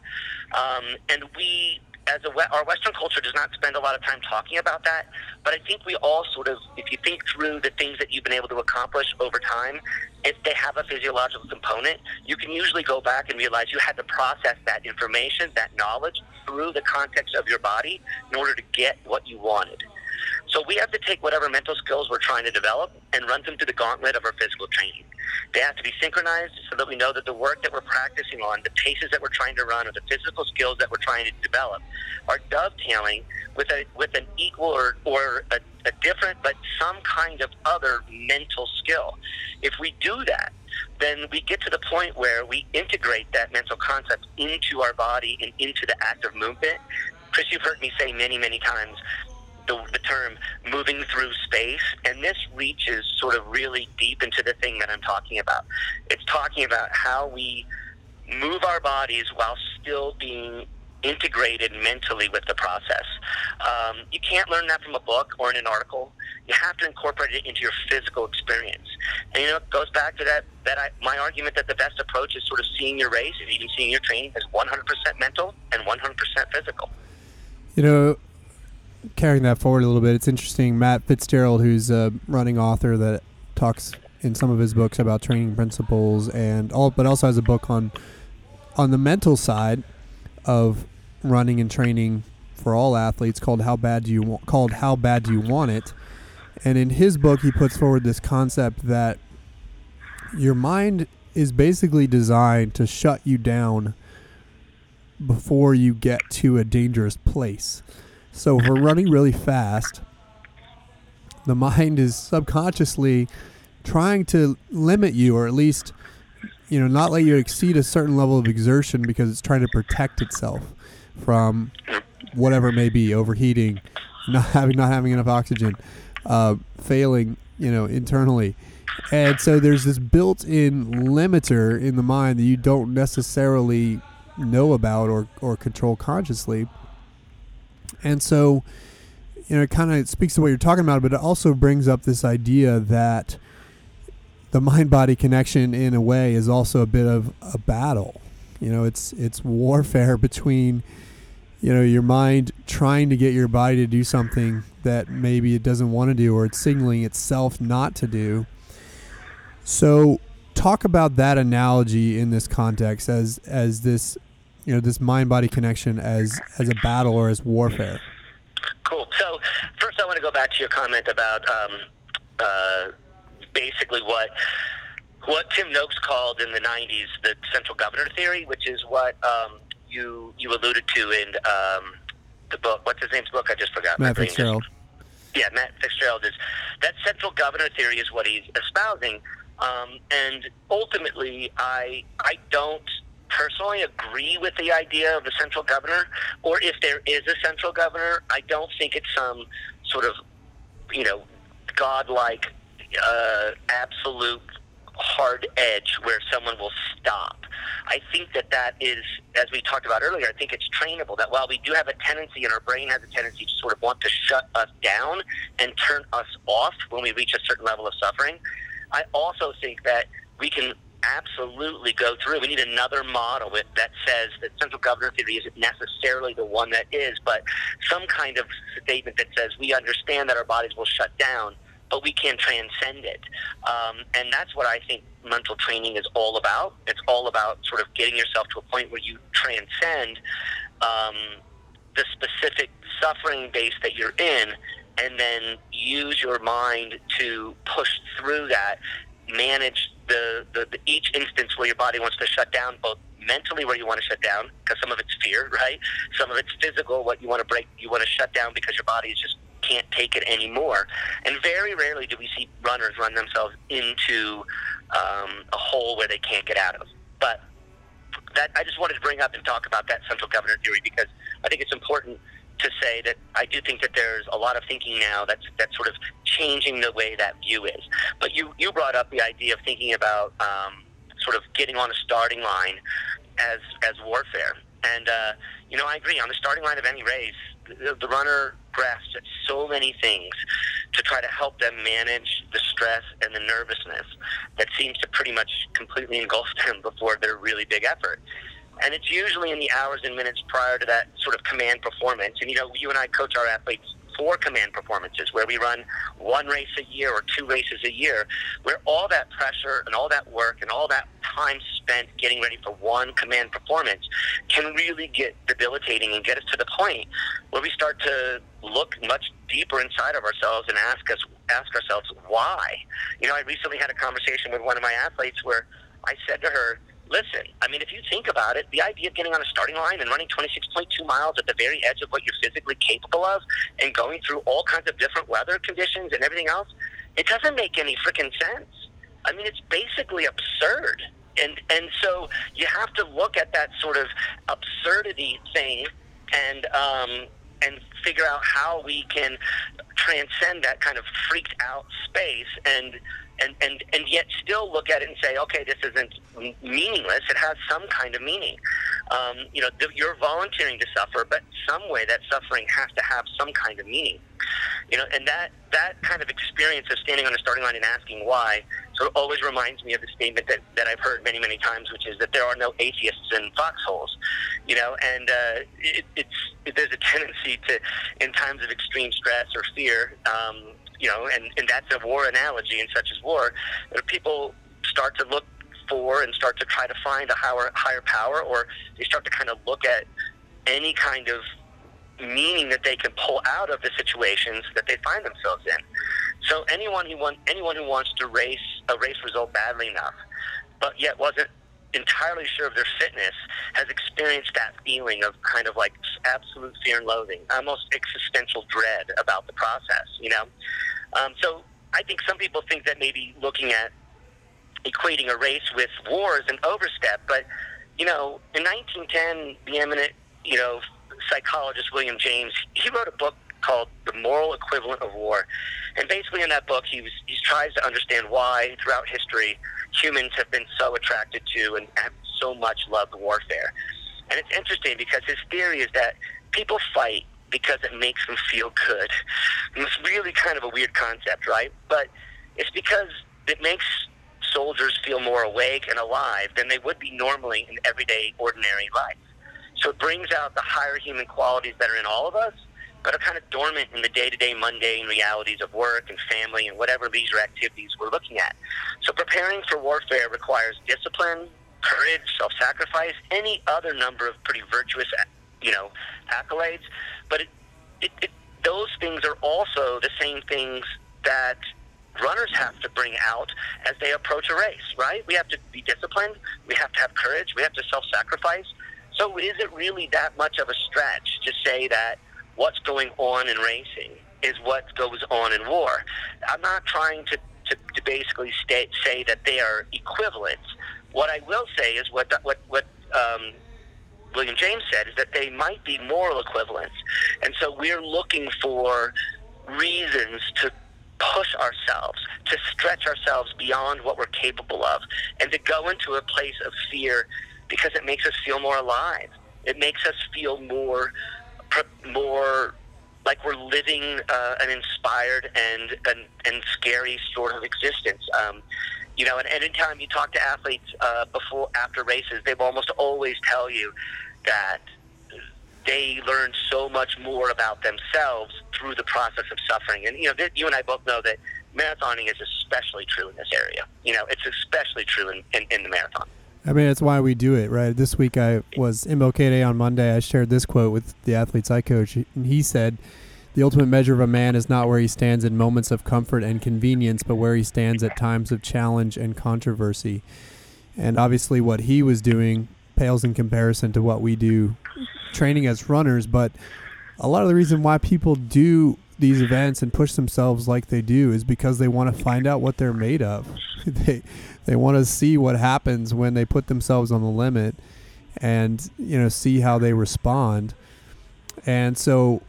S2: Um, and we as a our Western culture does not spend a lot of time talking about that, but I think we all sort of, if you think through the things that you've been able to accomplish over time, if they have a physiological component, you can usually go back and realize you had to process that information, that knowledge, through the context of your body in order to get what you wanted. So we have to take whatever mental skills we're trying to develop and run them through the gauntlet of our physical training. They have to be synchronized so that we know that the work that we're practicing on, the paces that we're trying to run, or the physical skills that we're trying to develop are dovetailing with a with an equal or, or a, a different but some kind of other mental skill. If we do that, then we get to the point where we integrate that mental concept into our body and into the act of movement. Chris, you've heard me say many, many times the, the term moving through space, and this reaches sort of really deep into the thing that I'm talking about. It's talking about how we move our bodies while still being integrated mentally with the process. Um, you can't learn that from a book or in an article. You have to incorporate it into your physical experience. And you know, it goes back to that that I, my argument that the best approach is sort of seeing your race, even seeing your training as 100% mental and 100% physical.
S1: You know, carrying that forward a little bit, it's interesting. Matt Fitzgerald, who's a running author that talks in some of his books about training principles and all, but also has a book on on the mental side of running and training for all athletes called "How Bad Do You Want?" called "How Bad Do You Want It?" And in his book, he puts forward this concept that your mind is basically designed to shut you down before you get to a dangerous place. So if we're running really fast, the mind is subconsciously trying to limit you or at least you know not let you exceed a certain level of exertion because it's trying to protect itself from whatever it may be overheating not having not having enough oxygen uh, failing you know internally. And so there's this built-in limiter in the mind that you don't necessarily know about or, or control consciously and so you know it kind of speaks to what you're talking about but it also brings up this idea that the mind body connection in a way is also a bit of a battle. You know it's it's warfare [LAUGHS] between you know your mind trying to get your body to do something that maybe it doesn't want to do or it's signaling itself not to do. So talk about that analogy in this context as as this you know this mind body connection as as a battle or as warfare
S2: Cool. So first, I want to go back to your comment about um, uh, basically what what Tim Noakes called in the '90s the central governor theory, which is what um, you you alluded to in um, the book. What's his name's book? I just forgot.
S1: Matt Fitzgerald.
S2: Yeah, Matt Fitzgerald is that central governor theory is what he's espousing, um, and ultimately, I I don't personally agree with the idea of a central governor, or if there is a central governor, I don't think it's some sort of, you know, godlike, uh, absolute hard edge where someone will stop. I think that that is, as we talked about earlier, I think it's trainable. That while we do have a tendency, and our brain has a tendency to sort of want to shut us down and turn us off when we reach a certain level of suffering, I also think that we can absolutely go through. We need another model that says that central governor theory isn't necessarily the one that is, but some kind of statement that says we understand that our bodies will shut down, but we can transcend it. Um, and that's what I think mental training is all about. It's all about sort of getting yourself to a point where you transcend um, the specific suffering base that you're in and then use your mind to push through that manage the, the, the each instance where your body wants to shut down, both mentally where you want to shut down because some of it's fear, right? Some of it's physical, what you want to break, you want to shut down because your body just can't take it anymore. And very rarely do we see runners run themselves into um, a hole where they can't get out of. But that I just wanted to bring up and talk about that central governor theory because I think it's important to say that I do think that there's a lot of thinking now that's that's sort of changing the way that view is. But you you brought up the idea of thinking about um, sort of getting on a starting line as as warfare, and uh, you know I agree. On the starting line of any race, the, the runner grasps at so many things to try to help them manage the stress and the nervousness that seems to pretty much completely engulf them [LAUGHS] before their really big effort and it's usually in the hours and minutes prior to that sort of command performance. And you know, you and I coach our athletes for command performances, where we run one race a year or two races a year, where all that pressure and all that work and all that time spent getting ready for one command performance can really get debilitating and get us to the point where we start to look much deeper inside of ourselves and ask us ask ourselves why. You know, I recently had a conversation with one of my athletes where I said to her, listen, I mean, if you think about it, the idea of getting on a starting line and running 26.2 miles at the very edge of what you're physically capable of and going through all kinds of different weather conditions and everything else, it doesn't make any freaking sense. I mean, it's basically absurd. And, and so you have to look at that sort of absurdity thing and, um, and figure out how we can transcend that kind of freaked out space and and, and, and yet still look at it and say, okay, this isn't meaningless. It has some kind of meaning. Um, you know, you're volunteering to suffer, but some way that suffering has to have some kind of meaning. You know, and that, that kind of experience of standing on the starting line and asking why sort of always reminds me of the statement that, that I've heard many, many times, which is that there are no atheists in foxholes. You know, and uh, it, it's, it, there's a tendency to, in times of extreme stress or fear, um, you know, and, and that's a war analogy, and such as war, people start to look for and start to try to find a higher, higher power, or they start to kind of look at any kind of meaning that they can pull out of the situations that they find themselves in. So anyone who want, anyone who wants to race a race result badly enough, but yet wasn't entirely sure of their fitness, has experienced that feeling of kind of like absolute fear and loathing, almost existential dread about the process. You know, um, so I think some people think that maybe looking at equating a race with war is an overstep, but you know, in 1910, the eminent, you know, psychologist William James, he wrote a book called The Moral Equivalent of War. And basically in that book, he, was, he tries to understand why throughout history humans have been so attracted to and have so much loved warfare. And it's interesting because his theory is that people fight because it makes them feel good. And it's really kind of a weird concept, right? But it's because it makes soldiers feel more awake and alive than they would be normally in everyday, ordinary life. So it brings out the higher human qualities that are in all of us, but are kind of dormant in the day-to-day mundane realities of work and family and whatever leisure activities we're looking at. So preparing for warfare requires discipline, courage, self-sacrifice, any other number of pretty virtuous, you know, accolades. But it, it, it, those things are also the same things that runners have to bring out as they approach a race, right? We have to be disciplined. We have to have courage. We have to self-sacrifice. So is it really that much of a stretch to say that what's going on in racing is what goes on in war? I'm not trying to, to, to basically state, say that they are equivalent. What I will say is what what what um, William James said is that they might be moral equivalents, and so we're looking for reasons to push ourselves, to stretch ourselves beyond what we're capable of, and to go into a place of fear because it makes us feel more alive. It makes us feel more, more like we're living uh, an inspired and, and and scary sort of existence. Um, you know, and anytime you talk to athletes uh, before after races, they almost always tell you that they learn so much more about themselves through the process of suffering. And, you know, you and I both know that marathoning is especially true in this area. You know, it's especially true in, in, in the marathon.
S1: I mean, it's why we do it, right? This week I was MLK Day on Monday. I shared this quote with the athletes I coach, and he said, The ultimate measure of a man is not where he stands in moments of comfort and convenience, but where he stands at times of challenge and controversy. And obviously, what he was doing pales in comparison to what we do training as runners. But a lot of the reason why people do these events and push themselves like they do is because they want to find out what they're made of. [LAUGHS] they they want to see what happens when they put themselves on the limit and you know see how they respond. And so,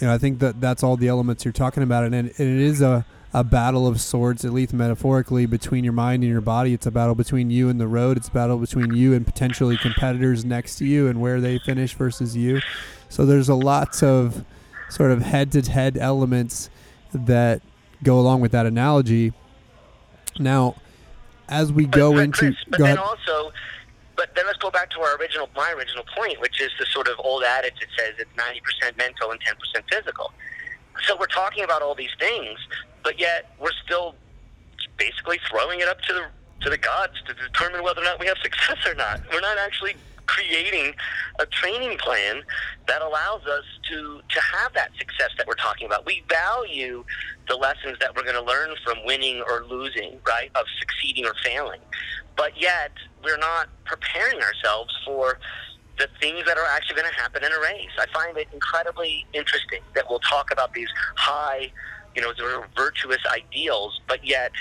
S1: you know, I think that that's all the elements you're talking about, and, and it is a a battle of swords, at least metaphorically, between your mind and your body. It's a battle between you and the road. It's a battle between you and potentially competitors next to you and where they finish versus you. So there's a lots of sort of head-to-head elements that go along with that analogy. Now, as we go
S2: but
S1: into,
S2: Chris, but
S1: go
S2: then
S1: ahead.
S2: also, but then let's go back to our original, my original point, which is the sort of old adage that says it's ninety percent mental and ten percent physical. So we're talking about all these things, but yet we're still basically throwing it up to the to the gods to determine whether or not we have success or not. We're not actually creating a training plan that allows us to to have that success that we're talking about. We value the lessons that we're going to learn from winning or losing, right? Of succeeding or failing. But yet, we're not preparing ourselves for the things that are actually going to happen in a race. I find it incredibly interesting that we'll talk about these high, you know, sort of virtuous ideals, but yet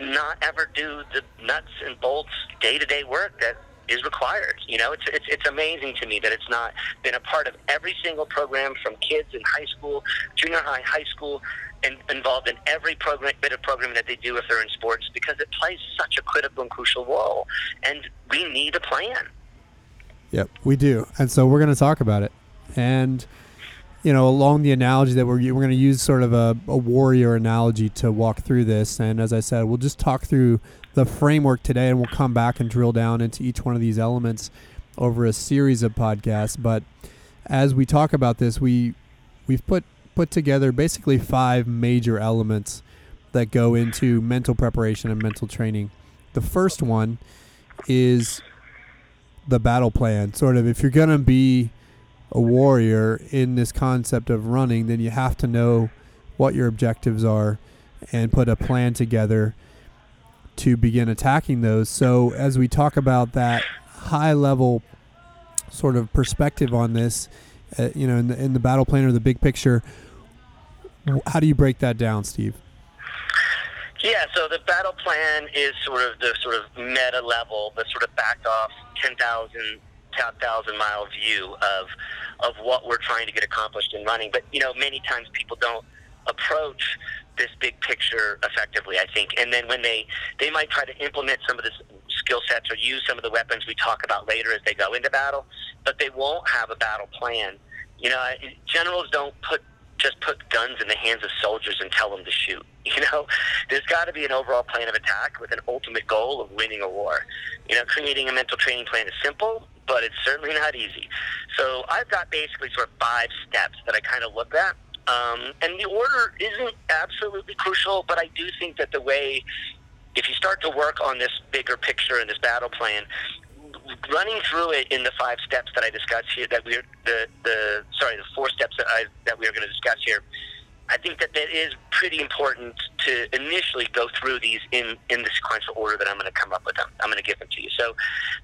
S2: not ever do the nuts and bolts day to day work that is required. You know, it's, it's it's amazing to me that it's not been a part of every single program from kids in high school, junior high, high school, and involved in every program bit of programming that they do if they're in sports because it plays such a critical and crucial role, and we need a plan.
S1: Yep, we do, and so we're going to talk about it, and you know, along the analogy that we're we're going to use sort of a, a warrior analogy to walk through this, and as I said, we'll just talk through the framework today, and we'll come back and drill down into each one of these elements over a series of podcasts. But as we talk about this, we we've put put together basically five major elements that go into mental preparation and mental training. The first one is the battle plan. Sort of, if you're going to be a warrior in this concept of running, then you have to know what your objectives are. and put a plan together to begin attacking those. So as we talk about that high level sort of perspective on this, uh, you know, in the, in the battle plan or the big picture, how do you break that down, Steve?
S2: Yeah, so the battle plan is sort of the sort of meta level, the sort of backed off 10,000, 10,000 mile view of of what we're trying to get accomplished in running. But you know, many times people don't approach this big picture effectively. I think, and then when they they might try to implement some of this skill sets or use some of the weapons we talk about later as they go into battle, but they won't have a battle plan. You know, generals don't put just put guns in the hands of soldiers and tell them to shoot. [LAUGHS] You know, there's got to be an overall plan of attack with an ultimate goal of winning a war. You know, creating a mental training plan is simple, but it's certainly not easy. So I've got basically sort of five steps that I kind of look at. Um, and the order isn't absolutely crucial, but I do think that the way, if you start to work on this bigger picture and this battle plan, running through it in the five steps that I discussed here, that we're the the sorry, the four steps that I that we are going to discuss here. I think that that is pretty important to initially go through these in, in the sequential order that I'm going to come up with them. I'm going to give them to you. So,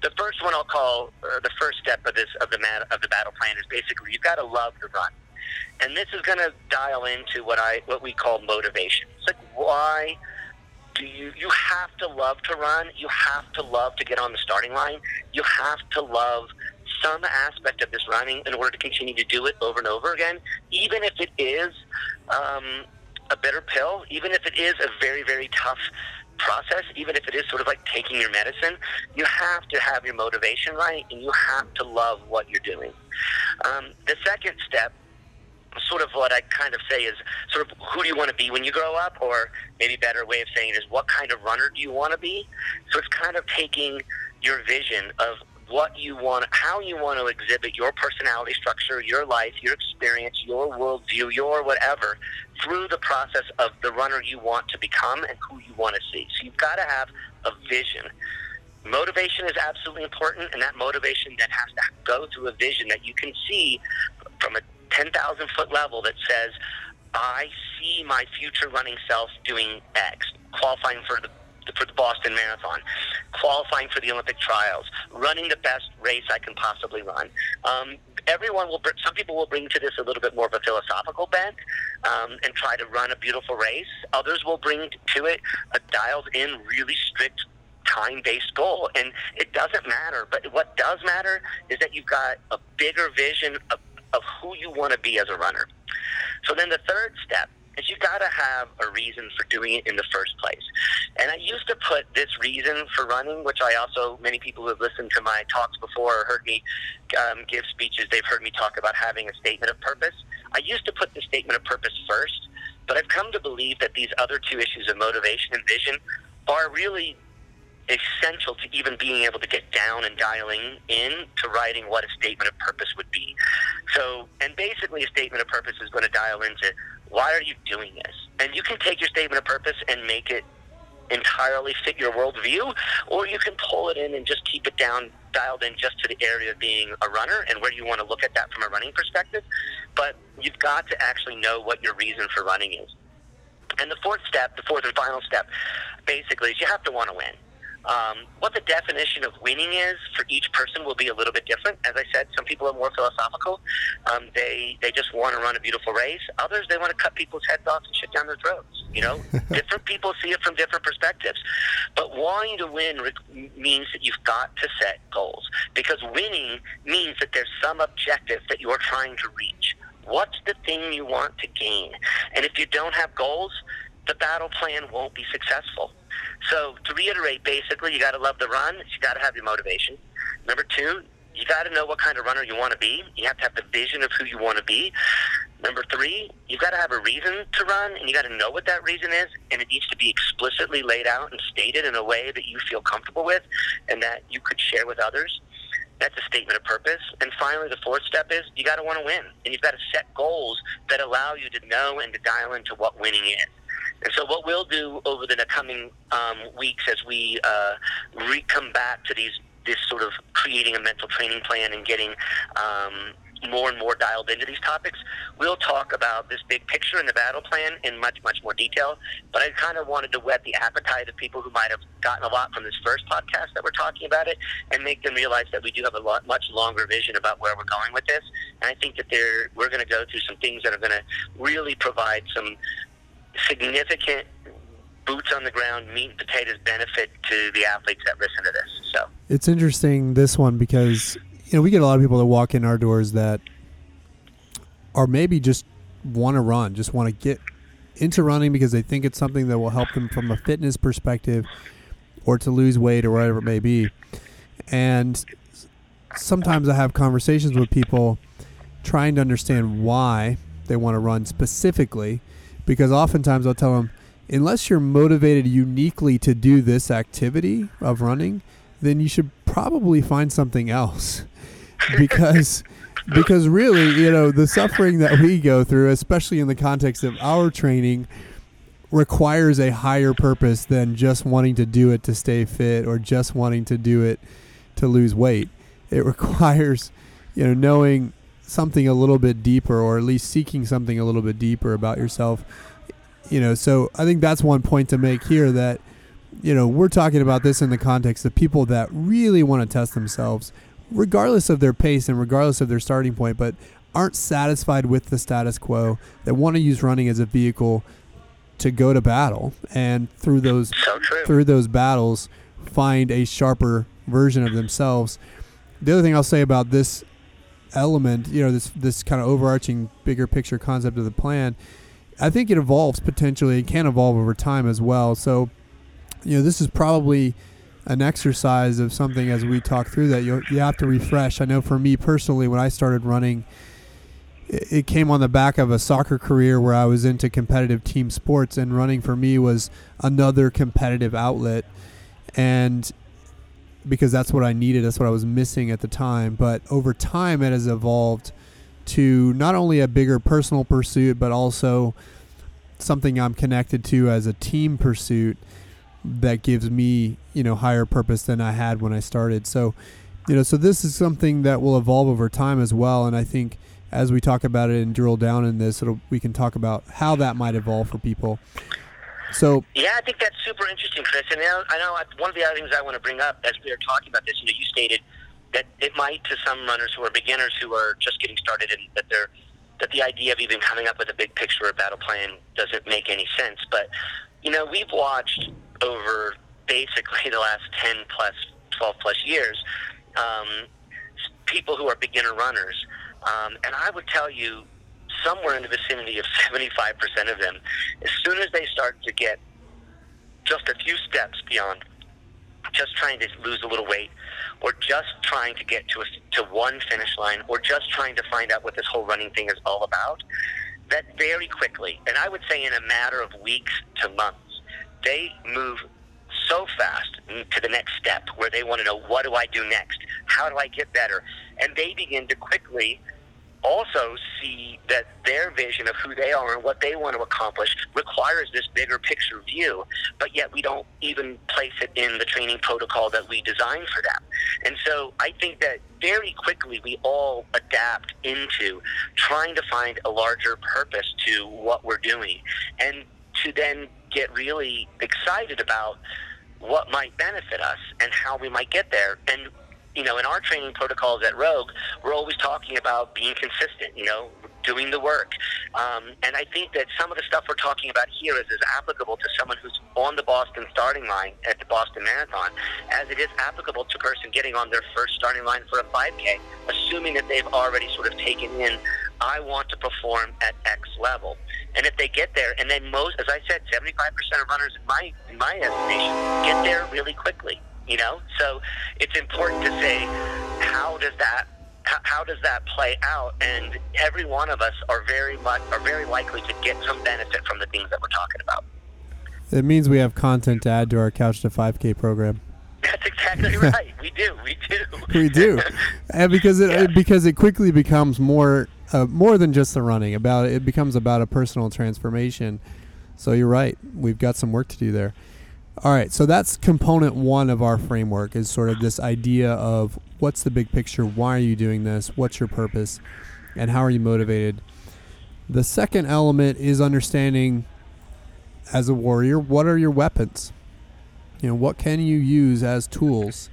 S2: the first one I'll call the first step of this of the mat, of the battle plan is basically you've got to love to run, and this is going to dial into what I what we call motivation. It's like why do you you have to love to run. You have to love to get on the starting line. You have to love some aspect of this running in order to continue to do it over and over again, even if it is um, a bitter pill, even if it is a very very tough process, even if it is sort of like taking your medicine, you have to have your motivation right, and you have to love what you're doing. Um, the second step sort of what I kind of say is sort of who do you want to be when you grow up, or maybe better way of saying it is what kind of runner do you want to be? So it's kind of taking your vision of what you want, how you want to exhibit your personality structure, your life, your experience, your worldview, your whatever, through the process of the runner you want to become and who you want to see. So you've got to have a vision. Motivation is absolutely important, and that motivation that has to go through a vision that you can see from a 10,000 foot level that says, I see my future running self doing X, qualifying for the for the Boston Marathon, qualifying for the Olympic trials, running the best race I can possibly run. Um, everyone will. Some people will bring to this a little bit more of a philosophical bent um, and try to run a beautiful race. Others will bring to it a dialed-in, really strict time-based goal, and it doesn't matter. But what does matter is that you've got a bigger vision, a of who you want to be as a runner. So then the third step is you got to have a reason for doing it in the first place. And I used to put this reason for running, which I also, many people who have listened to my talks before or heard me um, give speeches, they've heard me talk about having a statement of purpose. I used to put the statement of purpose first, but I've come to believe that these other two issues of motivation and vision are really essential to even being able to get down and dialing in to writing what a statement of purpose would be. So, and basically, a statement of purpose is going to dial into why are you doing this? And you can take your statement of purpose and make it entirely fit your worldview, or you can pull it in and just keep it down, dialed in just to the area of being a runner and where you want to look at that from a running perspective. But you've got to actually know what your reason for running is. And the fourth step, the fourth and final step, basically, is you have to want to win. Um, what the definition of winning is for each person will be a little bit different. As I said, some people are more philosophical. Um, they they just want to run a beautiful race. Others they want to cut people's heads off and shit down their throats. You know, [LAUGHS] different people see it from different perspectives. But wanting to win re- means that you've got to set goals because winning means that there's some objective that you're trying to reach. What's the thing you want to gain? And if you don't have goals, the battle plan won't be successful. So to reiterate, basically, you got to love the run. You got to have your motivation. Number two, you got to know what kind of runner you want to be. You have to have the vision of who you want to be. Number three, you've got to have a reason to run, and you got to know what that reason is, and it needs to be explicitly laid out and stated in a way that you feel comfortable with and that you could share with others. That's a statement of purpose. And finally, the fourth step is you got to want to win, and you've got to set goals that allow you to know and to dial into what winning is. And so, what we'll do over the coming um, weeks as we uh, re- come back to these this sort of creating a mental training plan and getting um, more and more dialed into these topics, we'll talk about this big picture and the battle plan in much, much more detail. But I kind of wanted to whet the appetite of people who might have gotten a lot from this first podcast that we're talking about it and make them realize that we do have a lot, much longer vision about where we're going with this. And I think that there, we're going to go through some things that are going to really provide some significant boots on the ground, meat and potatoes benefit to the athletes that listen to this. So
S1: it's interesting this one because you know we get a lot of people that walk in our doors that are maybe just want to run, just want to get into running because they think it's something that will help them from a fitness perspective or to lose weight or whatever it may be. And sometimes I have conversations with people trying to understand why they want to run specifically because oftentimes I'll tell them unless you're motivated uniquely to do this activity of running, then you should probably find something else [LAUGHS] because because really, you know, the suffering that we go through, especially in the context of our training, requires a higher purpose than just wanting to do it to stay fit or just wanting to do it to lose weight. It [LAUGHS] requires, you know, knowing something a little bit deeper or at least seeking something a little bit deeper about yourself. You know, so I think that's one point to make here that you know, we're talking about this in the context of people that really want to test themselves, regardless of their pace and regardless of their starting point, but aren't satisfied with the status quo, that want to use running as a vehicle to go to battle and through those
S2: so
S1: through those battles find a sharper version of themselves. The other thing I'll say about this element, you know, this this kind of overarching bigger picture concept of the plan, I think it evolves potentially and can evolve over time as well. So, you know, this is probably an exercise of something as we talk through that you you have to refresh. I know for me personally, when I started running, it, it came on the back of a soccer career where I was into competitive team sports, and running for me was another competitive outlet, and because that's what I needed, that's what I was missing at the time. But over time, it has evolved to not only a bigger personal pursuit, but also something I'm connected to as a team pursuit that gives me you know higher purpose than I had when I started. So you know so this is something that will evolve over time as well, and I think as we talk about it and drill down in this, we can talk about how that might evolve for people. So
S2: yeah, I think that's super interesting, Chris. And I know one of the other things I want to bring up as we are talking about this, you know, you stated that it might to some runners who are beginners who are just getting started and that they're that the idea of even coming up with a big picture or battle plan doesn't make any sense. But you know, we've watched over basically the last 10 plus, 12 plus years, um, people who are beginner runners. Um, and I would tell you, somewhere in the vicinity of 75% of them, as soon as they start to get just a few steps beyond just trying to lose a little weight, or just trying to get to a, to one finish line, or just trying to find out what this whole running thing is all about, that very quickly, and I would say in a matter of weeks to months, they move so fast to the next step where they want to know what do I do next? How do I get better? And they begin to quickly also see that their vision of who they are and what they want to accomplish requires this bigger picture view, but yet we don't even place it in the training protocol that we designed for them. And so I think that very quickly we all adapt into trying to find a larger purpose to what we're doing and to then get really excited about what might benefit us and how we might get there. And you know, in our training protocols at Rogue, we're always talking about being consistent. You know, doing the work. Um, and I think that some of the stuff we're talking about here is as applicable to someone who's on the Boston starting line at the Boston Marathon as it is applicable to a person getting on their first starting line for a 5K, assuming that they've already sort of taken in, I want to perform at X level. And if they get there, and then most, as I said, 75% of runners in my in my estimation get there really quickly. You know, so it's important to say, how does that how does that play out? And every one of us are very much are very likely to get some benefit from the things that we're talking about.
S1: It means we have content to add to our Couch to 5K program.
S2: That's exactly [LAUGHS] right. we do. We do.
S1: we do, [LAUGHS] and because it,
S2: Yeah.
S1: because it quickly becomes more uh, more than just the running. About it becomes about a personal transformation. So you're right. We've got some work to do there. All right. So that's component one of our framework is sort of this idea of what's the big picture? Why are you doing this? What's your purpose? And how are you motivated? The second element is understanding as a warrior, what are your weapons? You know, what can you use as tools?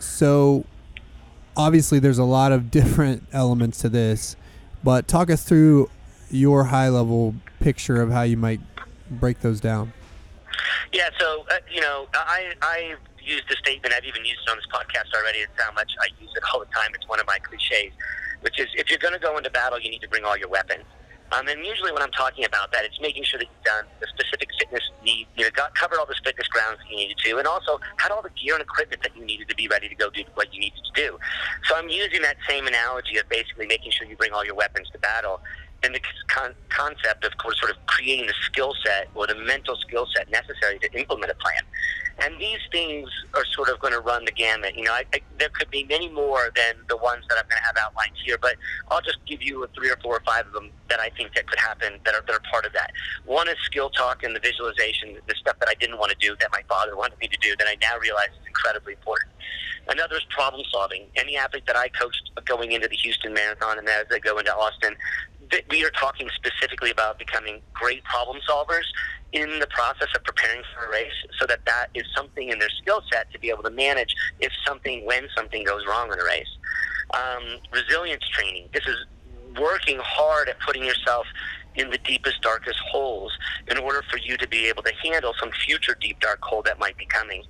S1: So obviously there's a lot of [LAUGHS] different elements to this, but talk us through your high level picture of how you might break those down.
S2: Yeah, so uh, you know, I I used the statement. I've even used it on this podcast already. It's how much I use it all the time. It's one of my cliches, which is if you're going to go into battle, you need to bring all your weapons. Um, and usually when I'm talking about that, it's making sure that you've done the specific fitness need, you know, got covered all the fitness grounds that you needed to, and also had all the gear and equipment that you needed to be ready to go do what you needed to do. So I'm using that same analogy of basically making sure you bring all your weapons to battle and the con- concept of course, sort of creating the skill set or the mental skill set necessary to implement a plan. And these things are sort of going to run the gamut. You know, I, I, there could be many more than the ones that I'm going to have outlined here, but I'll just give you three or four or five of them that I think that could happen that are, that are part of that. One is skill talk and the visualization, the stuff that I didn't want to do that my father wanted me to do that I now realize is incredibly important. Another is problem solving. Any athlete that I coached going into the Houston Marathon and as they go into Austin, we are talking specifically about becoming great problem solvers in the process of preparing for a race so that that is something in their skill set to be able to manage if something, when something goes wrong in a race. Um, resilience training. This is working hard at putting yourself in the deepest, darkest holes in order for you to be able to handle some future deep, dark hole that might be coming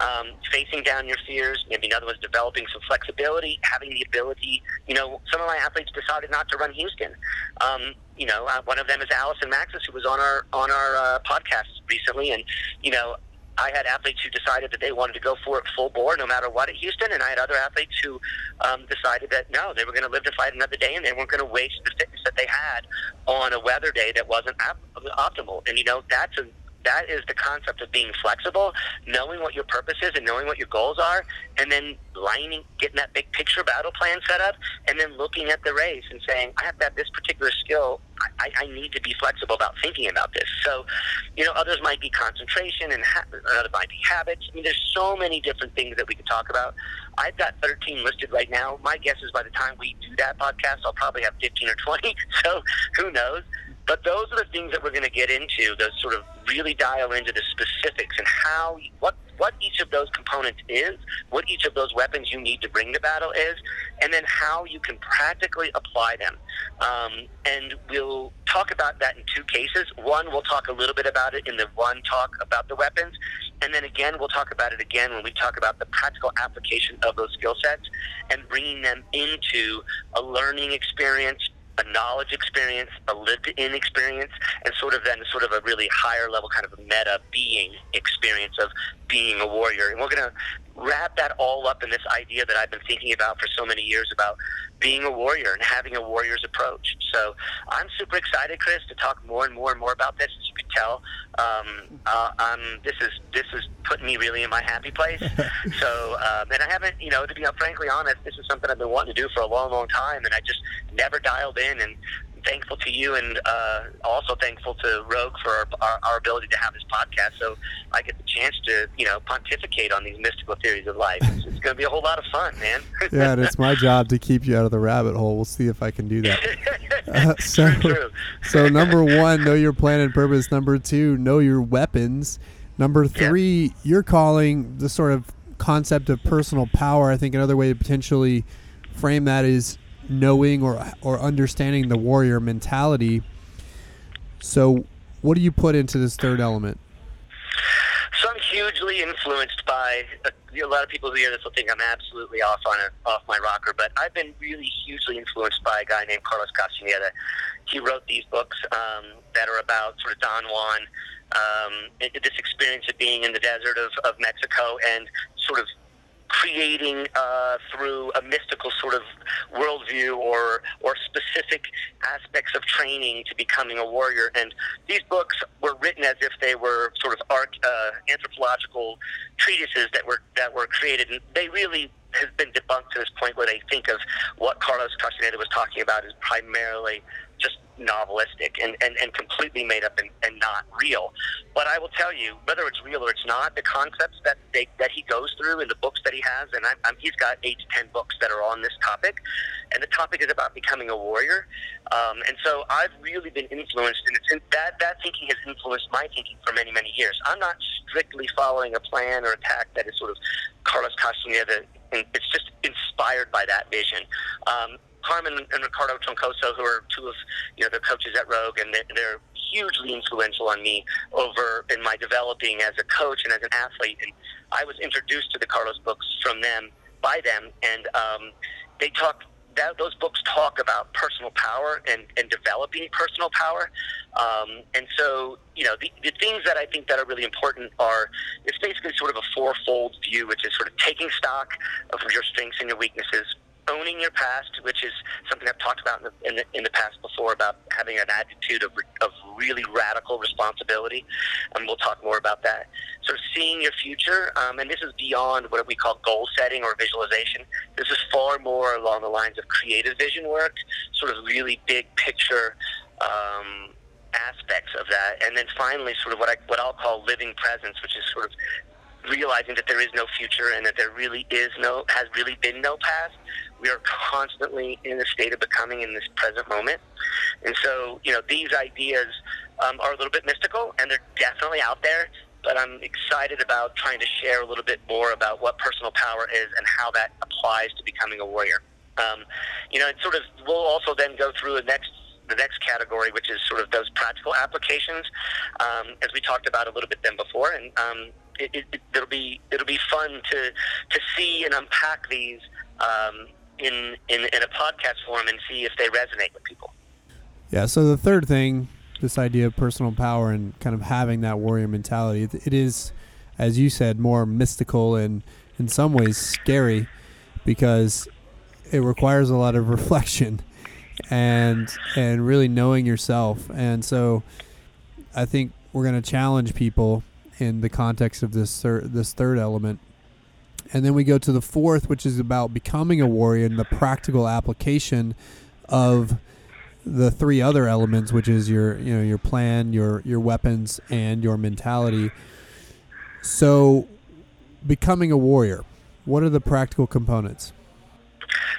S2: um, facing down your fears. Maybe another was developing some flexibility, having the ability. You know, some of my athletes decided not to run Houston. Um, you know, uh, one of them is Allison Maxis, who was on our on our uh, podcast recently, and you know, I had athletes who decided that they wanted to go for it full bore, no matter what, at Houston, and I had other athletes who um, decided that no, they were going to live to fight another day, and they weren't going to waste the fitness that they had on a weather day that wasn't optimal. And you know, that's a that is the concept of being flexible, knowing what your purpose is and knowing what your goals are, and then lining, getting that big picture battle plan set up, and then looking at the race and saying, I have to have this particular skill. I, I need to be flexible about thinking about this. So, you know, others might be concentration, and ha- others might be habits. I mean, there's so many different things that we could talk about. I've got 13 listed right now. My guess is by the time we do that podcast, I'll probably have 15 or 20. [LAUGHS] So, who knows? But those are the things that we're going to get into. Those sort of really dial into the specifics and how what what each of those components is, what each of those weapons you need to bring to battle is, and then how you can practically apply them. Um, and we'll talk about that in two cases. One, we'll talk a little bit about it in the one talk about the weapons, and then again, we'll talk about it again when we talk about the practical application of those skill sets and bringing them into a learning experience a knowledge experience, a lived-in experience, and sort of then sort of a really higher level kind of meta being experience of being a warrior. And we're going to wrap that all up in this idea that I've been thinking about for so many years about being a warrior and having a warrior's approach. So I'm super excited, Chris, to talk more and more and more about this. As you can tell, um, uh, um, this is this is putting me really in my happy place. [LAUGHS] so, um, and I haven't, you know, to be frankly honest, this is something I've been wanting to do for a long, long time, and I just never dialed in and thankful to you and uh, also thankful to Rogue for our, our, our, ability to have this podcast. So I get the chance to, you know, pontificate on these mystical theories of life. It's, it's going to be a whole lot of fun, man. [LAUGHS]
S1: yeah, and it's my job to keep you out of the rabbit hole. We'll see if I can do that. [LAUGHS] Uh, [LAUGHS] so, so number one, know your plan and purpose. Number two, know your weapons. Number three, yeah. you're calling the sort of concept of personal power. I think another way to potentially frame that is knowing or or understanding the warrior mentality. So, what do you put into this third element?
S2: So I'm hugely influenced by a, a lot of people who hear this will think I'm absolutely off on a, off my rocker, but I've been really hugely influenced by a guy named Carlos Castaneda. He wrote these books um, that are about sort of Don Juan, um, this experience of being in the desert of, of Mexico and sort of creating uh, through a mystical sort of worldview or or specific aspects of training to becoming a warrior. And these books were written as if they were sort of art, uh, anthropological treatises that were that were created, and they really has been debunked to this point where they think of what Carlos Castaneda was talking about as primarily novelistic and, and, and completely made up and, and not real. But I will tell you, whether it's real or it's not, the concepts that they, that he goes through in the books that he has, and I, I'm, he's got eight to ten books that are on this topic, and the topic is about becoming a warrior. Um, and so I've really been influenced, and it's in, that that thinking has influenced my thinking for many many years. I'm not strictly following a plan or a tack that is sort of Carlos Castaneda. It's just inspired by that vision. Um, Carmen and Ricardo Troncoso, who are two of you know the coaches at Rogue, and they're hugely influential on me over in my developing as a coach and as an athlete. And I was introduced to the Carlos books from them by them, and um, they talk that those books talk about personal power and, and developing personal power. Um, and so, you know, the, the things that I think that are really important are it's basically sort of a fourfold view, which is sort of taking stock of your strengths and your weaknesses, owning your past, which is something I've talked about in the, in the, in the past before about having an attitude of, of really radical responsibility. And we'll talk more about that. Sort of seeing your future, um, and this is beyond what we call goal setting or visualization. This is far more along the lines of creative vision work, sort of really big picture. Um, aspects of that, and then finally, sort of what I what I'll call living presence, which is sort of realizing that there is no future and that there really is no has really been no past. We are constantly in a state of becoming in this present moment, and so you know these ideas um, are a little bit mystical and they're definitely out there. But I'm excited about trying to share a little bit more about what personal power is and how that applies to becoming a warrior. Um, you know, it's sort of we'll also then go through the next the next category, which is sort of those practical applications, um, as we talked about a little bit then before, and um, it, it, it'll be it'll be fun to to see and unpack these um, in, in in a podcast form and see if they resonate with people.
S1: Yeah. So the third thing, this idea of personal power and kind of having that warrior mentality, it, is, as you said, more mystical and in some ways scary because it requires a lot of [LAUGHS] reflection and and really knowing yourself. And so I think we're going to challenge people in the context of this thir- this third element. And then we go to the fourth, which is about becoming a warrior and the practical application of the three other elements, which is your you know your plan, your your weapons, and your mentality. So, becoming a warrior, what are the practical components?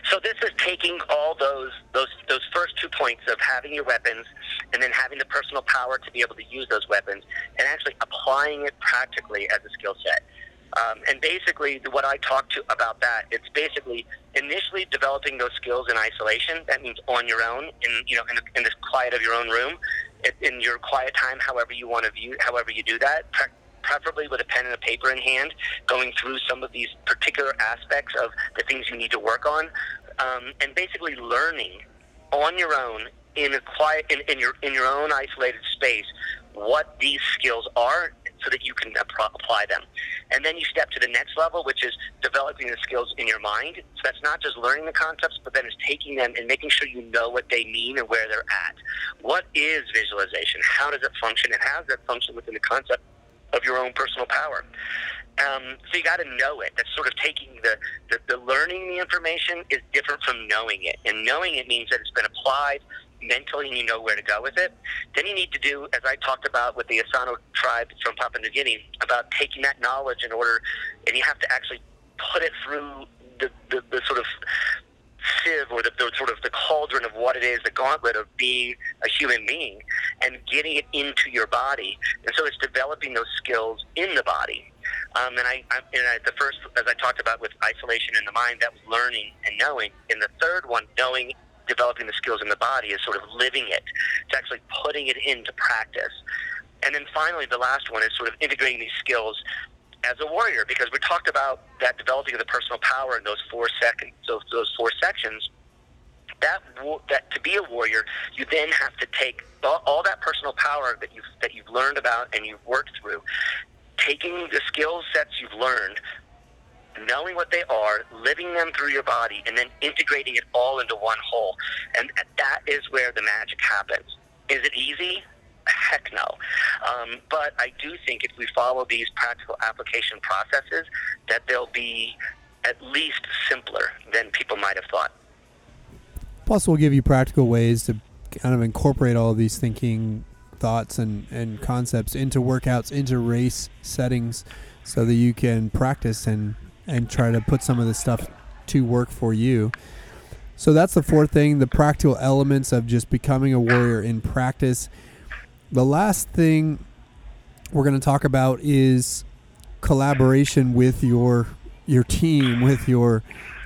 S2: So this is taking all those those those first two points of having your weapons and then having the personal power to be able to use those weapons and actually applying it practically as a skill set. Um, and basically, what I talk to about that, it's basically initially developing those skills in isolation. That means on your own, in you know, in the, in the quiet of your own room, in your quiet time, however you want to view, however you do that preferably with a pen and a paper in hand, going through some of these particular aspects of the things you need to work on, um, and basically learning on your own in a quiet in, in your in your own isolated space what these skills are so that you can apply them. And then you step to the next level, which is developing the skills in your mind. So that's not just learning the concepts, but then it's taking them and making sure you know what they mean and where they're at. What is visualization? How does it function? And how does it function within the concept of your own personal power. Um, so you got to know it. That's sort of taking the, the, the learning the information is different from knowing it. And knowing it means that it's been applied mentally and you know where to go with it. Then you need to do, as I talked about with the Asaro tribe from Papua New Guinea, about taking that knowledge in order, and you have to actually put it through the, the, the sort of sieve or the, the, sort of the cauldron of what it is, the gauntlet of being a human being and getting it into your body. And so it's developing those skills in the body. Um, and I, I, and I, the first, as I talked about with isolation in the mind, that was learning and knowing. And the third one, knowing, developing the skills in the body, is sort of living it. It's actually putting it into practice. And then finally, the last one is sort of integrating these skills as a warrior because we talked about that developing of the personal power in those four seconds, those, those four sections. That that to be a warrior, you then have to take all, that personal power that you've that you've learned about and you've worked through, taking the skill sets you've learned, knowing what they are, living them through your body, and then integrating it all into one whole. And that is where the magic happens. Is it easy? heck no. Um, but I do think if we follow these practical application processes, that they'll be at least simpler than people might have thought.
S1: Plus, we'll give you practical ways to kind of incorporate all of these thinking thoughts and, and concepts into workouts, into race settings, so that you can practice and, and try to put some of this stuff to work for you. So that's the fourth thing the practical elements of just becoming a warrior in practice. The last thing we're going to talk about is collaboration with your your team, with your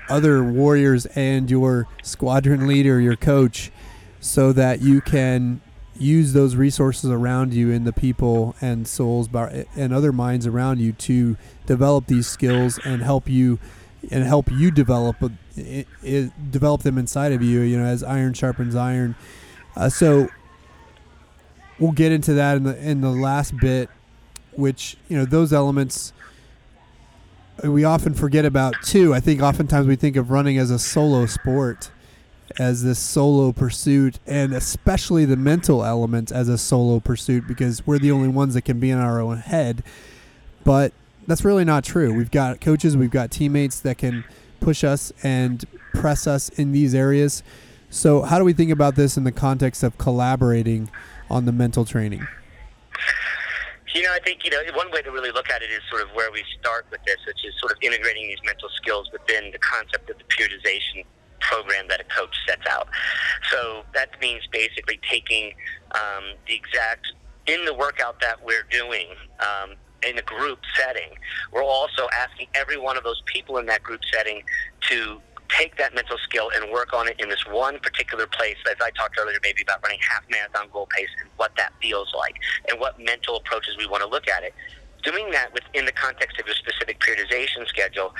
S1: other warriors and your squadron leader, your coach, so that you can use those resources around you and the people and souls and other minds around you to develop these skills and help you and help you develop it, it, develop them inside of you you know as iron sharpens iron. Uh, so we'll get into that in the in the last bit which you know those elements we often forget about too. I think oftentimes we think of running as a solo sport as this solo pursuit and especially the mental element as a solo pursuit because we're the only ones that can be in our own head. But that's really not true. We've got coaches we've got teammates that can push us and press us in these areas. So how do we think about this in the context of collaborating on the mental training?
S2: You know, I think you know one way to really look at it is sort of where we start with this, which is sort of integrating these mental skills within the concept of the periodization program that a coach sets out. So that means basically taking um, the exact in the workout that we're doing. Um, in a group setting, we're also asking every one of those people in that group setting to take that mental skill and work on it in this one particular place, as I talked earlier, maybe about running half marathon goal pace and what that feels like and what mental approaches we want to look at it. Doing that within the context of your specific periodization schedule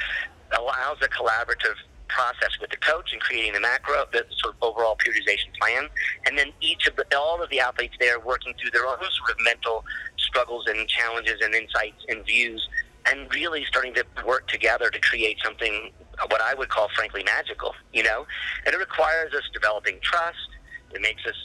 S2: allows a collaborative process with the coach and creating the macro, the sort of overall periodization plan, and then each of the all of the athletes there working through their own sort of mental struggles and challenges and insights and views, and really starting to work together to create something what I would call frankly magical. You know, and it requires us developing trust. It makes us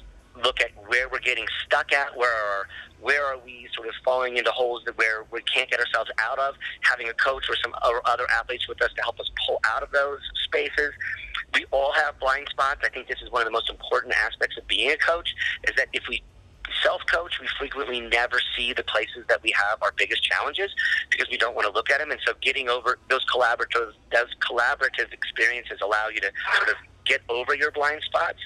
S2: look at where we're getting stuck at, where are, where are we sort of falling into holes that where we can't get ourselves out of. Having a coach or some other athletes with us to help us pull out of those spaces. We all have blind spots. I think this is one of the most important aspects of being a coach is that if we self coach, we frequently never see the places that we have our biggest challenges because we don't want to look at them. And so, getting over those collaborative those collaborative experiences allow you to sort of get over your blind spots.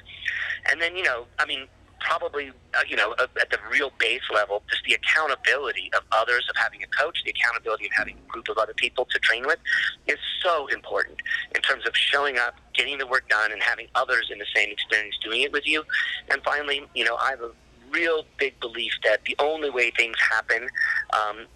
S2: And then, you know, I mean, probably, uh, you know, at the real base level, just the accountability of others, of having a coach, the accountability of having a group of other people to train with is so important in terms of showing up, getting the work done, and having others in the same experience doing it with you. And finally, you know, I have a real big belief that the only way things happen um,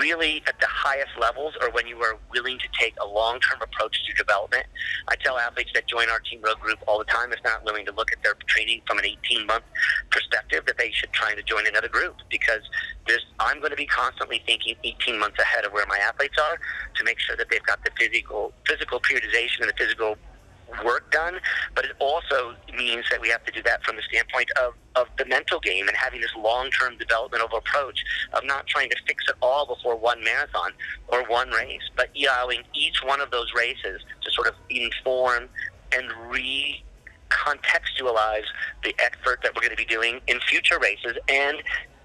S2: really at the highest levels or when you are willing to take a long-term approach to development. I tell athletes that join our team road group all the time if not willing to look at their training from an 18-month perspective that they should try to join another group because there's, I'm going to be constantly thinking 18 months ahead of where my athletes are to make sure that they've got the physical physical periodization and the physical work done, but it also means that we have to do that from the standpoint of, of the mental game and having this long term developmental approach of not trying to fix it all before one marathon or one race, but allowing each one of those races to sort of inform and re contextualize the effort that we're going to be doing in future races and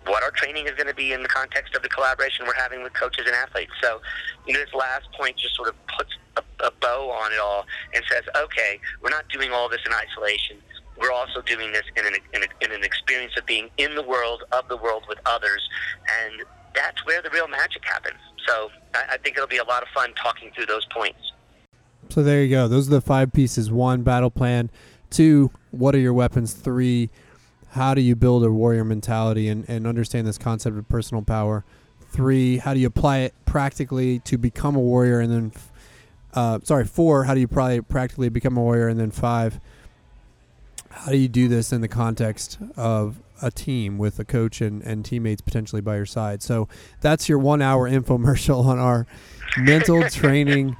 S2: what our training is going to be in the context of the collaboration we're having with coaches and athletes. So, you know, this last point just sort of puts a, a bow on it all and says, okay, we're not doing all this in isolation. We're also doing this in an, in, a, in an experience of being in the world, of the world with others. And that's where the real magic happens. So I, I think it'll be a lot of fun talking through those points.
S1: So there you go. Those are the five pieces. One, battle plan. Two, what are your weapons? Three, how do you build a warrior mentality and, and understand this concept of personal power? Three, how do you apply it practically to become a warrior? And then uh, sorry, four, how do you probably practically become a warrior? And then five, how do you do this in the context of a team with a coach and, and teammates potentially by your side? So that's your one hour [LAUGHS] infomercial on our mental [LAUGHS] training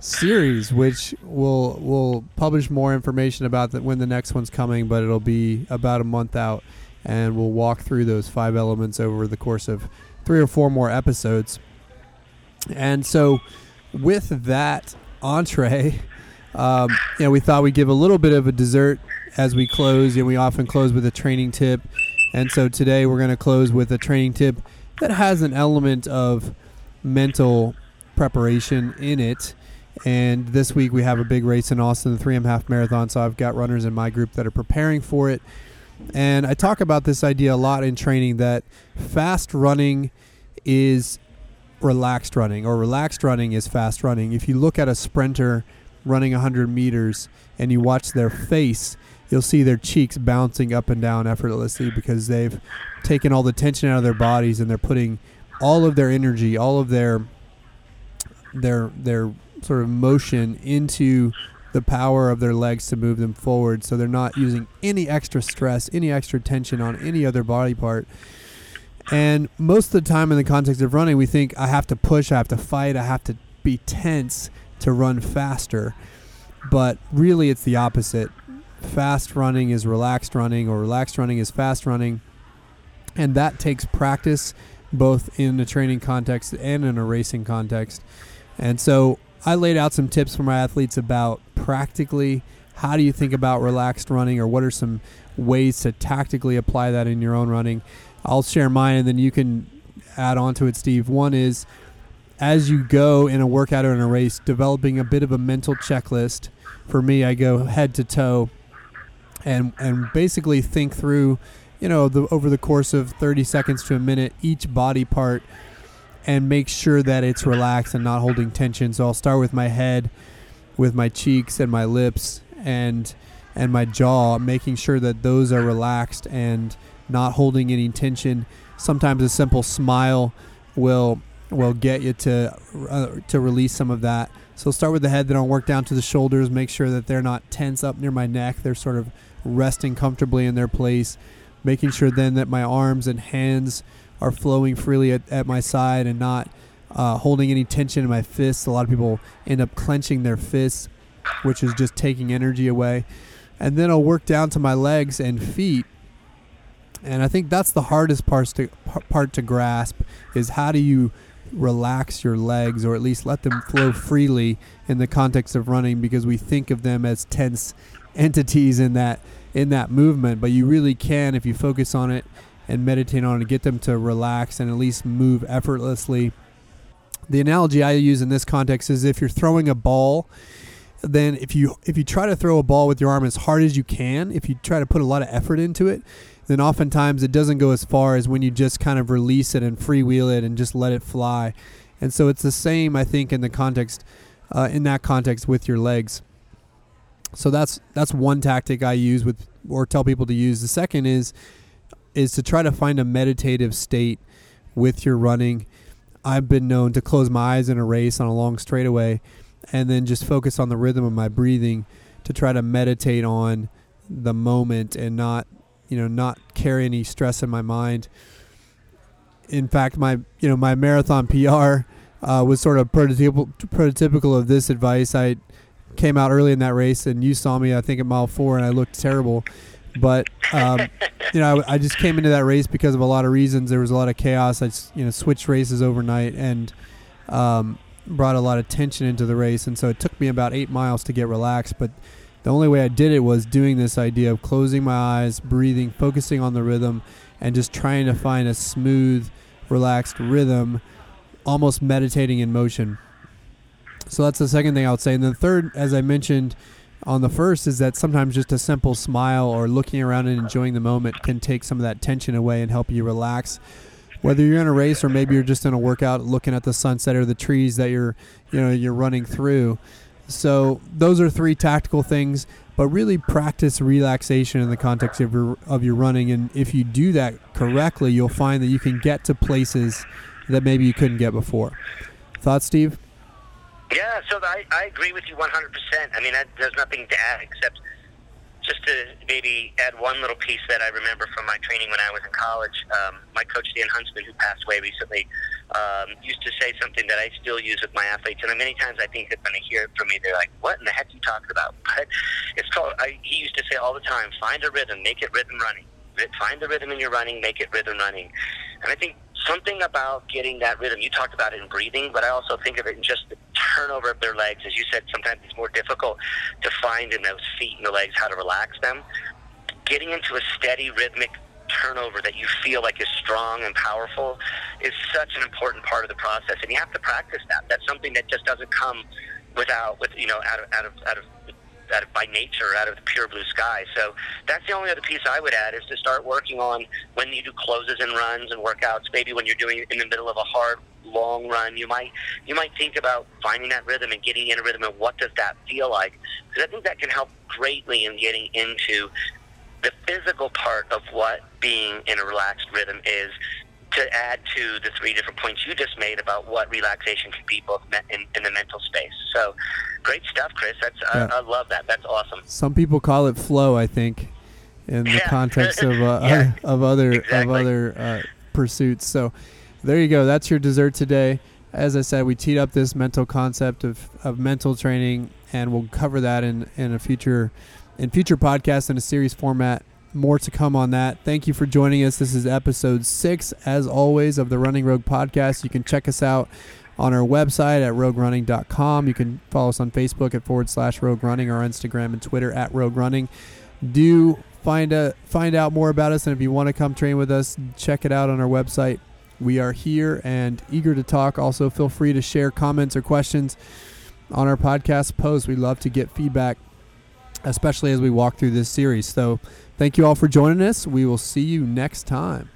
S1: series, which will will publish more information about that when the next one's coming, but it'll be about a month out, and we'll walk through those five elements over the course of three or four more episodes. And so with that entree, um, you know, we thought we'd give a little bit of a dessert as we close, and we often close with a training tip. And so today we're going to close with a training tip that has an element of mental preparation in it. And this week we have a big race in Austin, the 3M Half Marathon. So I've got runners in my group that are preparing for it. And I talk about this idea a lot in training that fast running is relaxed running, or relaxed running is fast running. If you look at a sprinter running 100 meters and you watch their face, you'll see their cheeks bouncing up and down effortlessly because they've taken all the tension out of their bodies and they're putting all of their energy, all of their their their sort of motion into the power of their legs to move them forward. So they're not using any extra stress, any extra tension on any other body part. And most of the time, in the context of running, we think I have to push, I have to fight, I have to be tense to run faster. But really, it's the opposite. Fast running is relaxed running, or relaxed running is fast running. And that takes practice both in a training context and in a racing context. And so I laid out some tips for my athletes about practically how do you think about relaxed running or what are some ways to tactically apply that in your own running. I'll share mine and then you can add on to it, Steve. One is as you go in a workout or in a race, developing a bit of a mental checklist. For me, I go head to toe and and basically think through, you know, the over the course of 30 seconds to a minute each body part and make sure that it's relaxed and not holding tension. So I'll start with my head, with my cheeks and my lips and and my jaw, making sure that those are relaxed and not holding any tension. Sometimes a simple smile will will get you to uh, to release some of that. So start with the head, then I'll work down to the shoulders, make sure that they're not tense up near my neck. They're sort of resting comfortably in their place. Making sure then that my arms and hands are flowing freely at, at my side and not uh, holding any tension in my fists. A lot of people end up clenching their fists, which is just taking energy away. And then I'll work down to my legs and feet. And I think that's the hardest part to, part to grasp is how do you relax your legs or at least let them flow freely in the context of running because we think of them as tense entities in that in that movement. But you really can if you focus on it and meditate on it get them to relax and at least move effortlessly. The analogy I use in this context is if you're throwing a ball then if you if you try to throw a ball with your arm as hard as you can if you try to put a lot of effort into it then oftentimes it doesn't go as far as when you just kind of release it and freewheel it and just let it fly. And so it's the same, I think, in the context, uh, in that context with your legs. So that's that's one tactic I use with or tell people to use. The second is is to try to find a meditative state with your running. I've been known to close my eyes in a race on a long straightaway and then just focus on the rhythm of my breathing to try to meditate on the moment and not you know not carry any stress in my mind. In fact, my you know my marathon PR uh, was sort of prototypical prototypical of this advice. I came out early in that race, and you saw me I think at mile four, and I looked terrible. But um, you know, I, I, just came into that race because of a lot of reasons. There was a lot of chaos. I just, you know switched races overnight and um, brought a lot of tension into the race, and so it took me about eight miles to get relaxed. But the only way I did it was doing this idea of closing my eyes, breathing, focusing on the rhythm, and just trying to find a smooth, relaxed rhythm, almost meditating in motion. So that's the second thing I would say. And the third, as I mentioned on the first, is that sometimes just a simple smile or looking around and enjoying the moment can take some of that tension away and help you relax. Whether you're in a race or maybe you're just in a workout looking at the sunset or the trees that you're, you know, you're running through, so those are three tactical things, but really practice relaxation in the context of your of your running. And if you do that correctly, you'll find that you can get to places that maybe you couldn't get before. Thoughts, Steve?
S2: Yeah, so I, I agree with you 100%. I mean, I, there's nothing to add except just to maybe add one little piece that I remember from my training when I was in college. Um, my coach, Dan Huntsman, who passed away recently, um, used to say something that I still use with my athletes. And many times I think that when they hear it from me, they're like, what in the heck are you talking about? [LAUGHS] But it's called, I, he used to say all the time, find a rhythm, make it rhythm running. Find the rhythm in your running, make it rhythm running. And I think something about getting that rhythm. You talked about it in breathing, but I also think of it in just the turnover of their legs. As you said, sometimes it's more difficult to find in those feet and the legs how to relax them. getting into a steady rhythmic turnover that you feel like is strong and powerful is such an important part of the process, and you have to practice that. That's something that just doesn't come without with you know out of out of out of out of by nature, out of the pure blue sky. So that's the only other piece I would add is to start working on when you do closes and runs and workouts. Maybe when you're doing in the middle of a hard long run, you might you might think about finding that rhythm and getting in a rhythm and what does that feel like? Because I think that can help greatly in getting into the physical part of what being in a relaxed rhythm is to add to the three different points you just made about what relaxation can be both in, in the mental space. So great stuff, Chris. That's yeah. I, I, love that. That's awesome.
S1: Some people call it flow. I think in the yeah. context of uh, [LAUGHS] yeah. of other exactly. of other uh, pursuits. So there you go. That's your dessert today. As I said, we teed up this mental concept of, of mental training, and we'll cover that in, in a future in future podcasts in a series format. More to come on that. Thank you for joining us. This is episode six, as always, of the Running Rogue podcast. You can check us out on our website at roguerunning.com. You can follow us on Facebook at forward slash rogue running or Instagram and Twitter at rogue running. Do find a, find out more about us, and if you want to come train with us, check it out on our website. We are here and eager to talk. Also, feel free to share comments or questions on our podcast post. We love to get feedback especially as we walk through this series. So, thank you all for joining us. We will see you next time.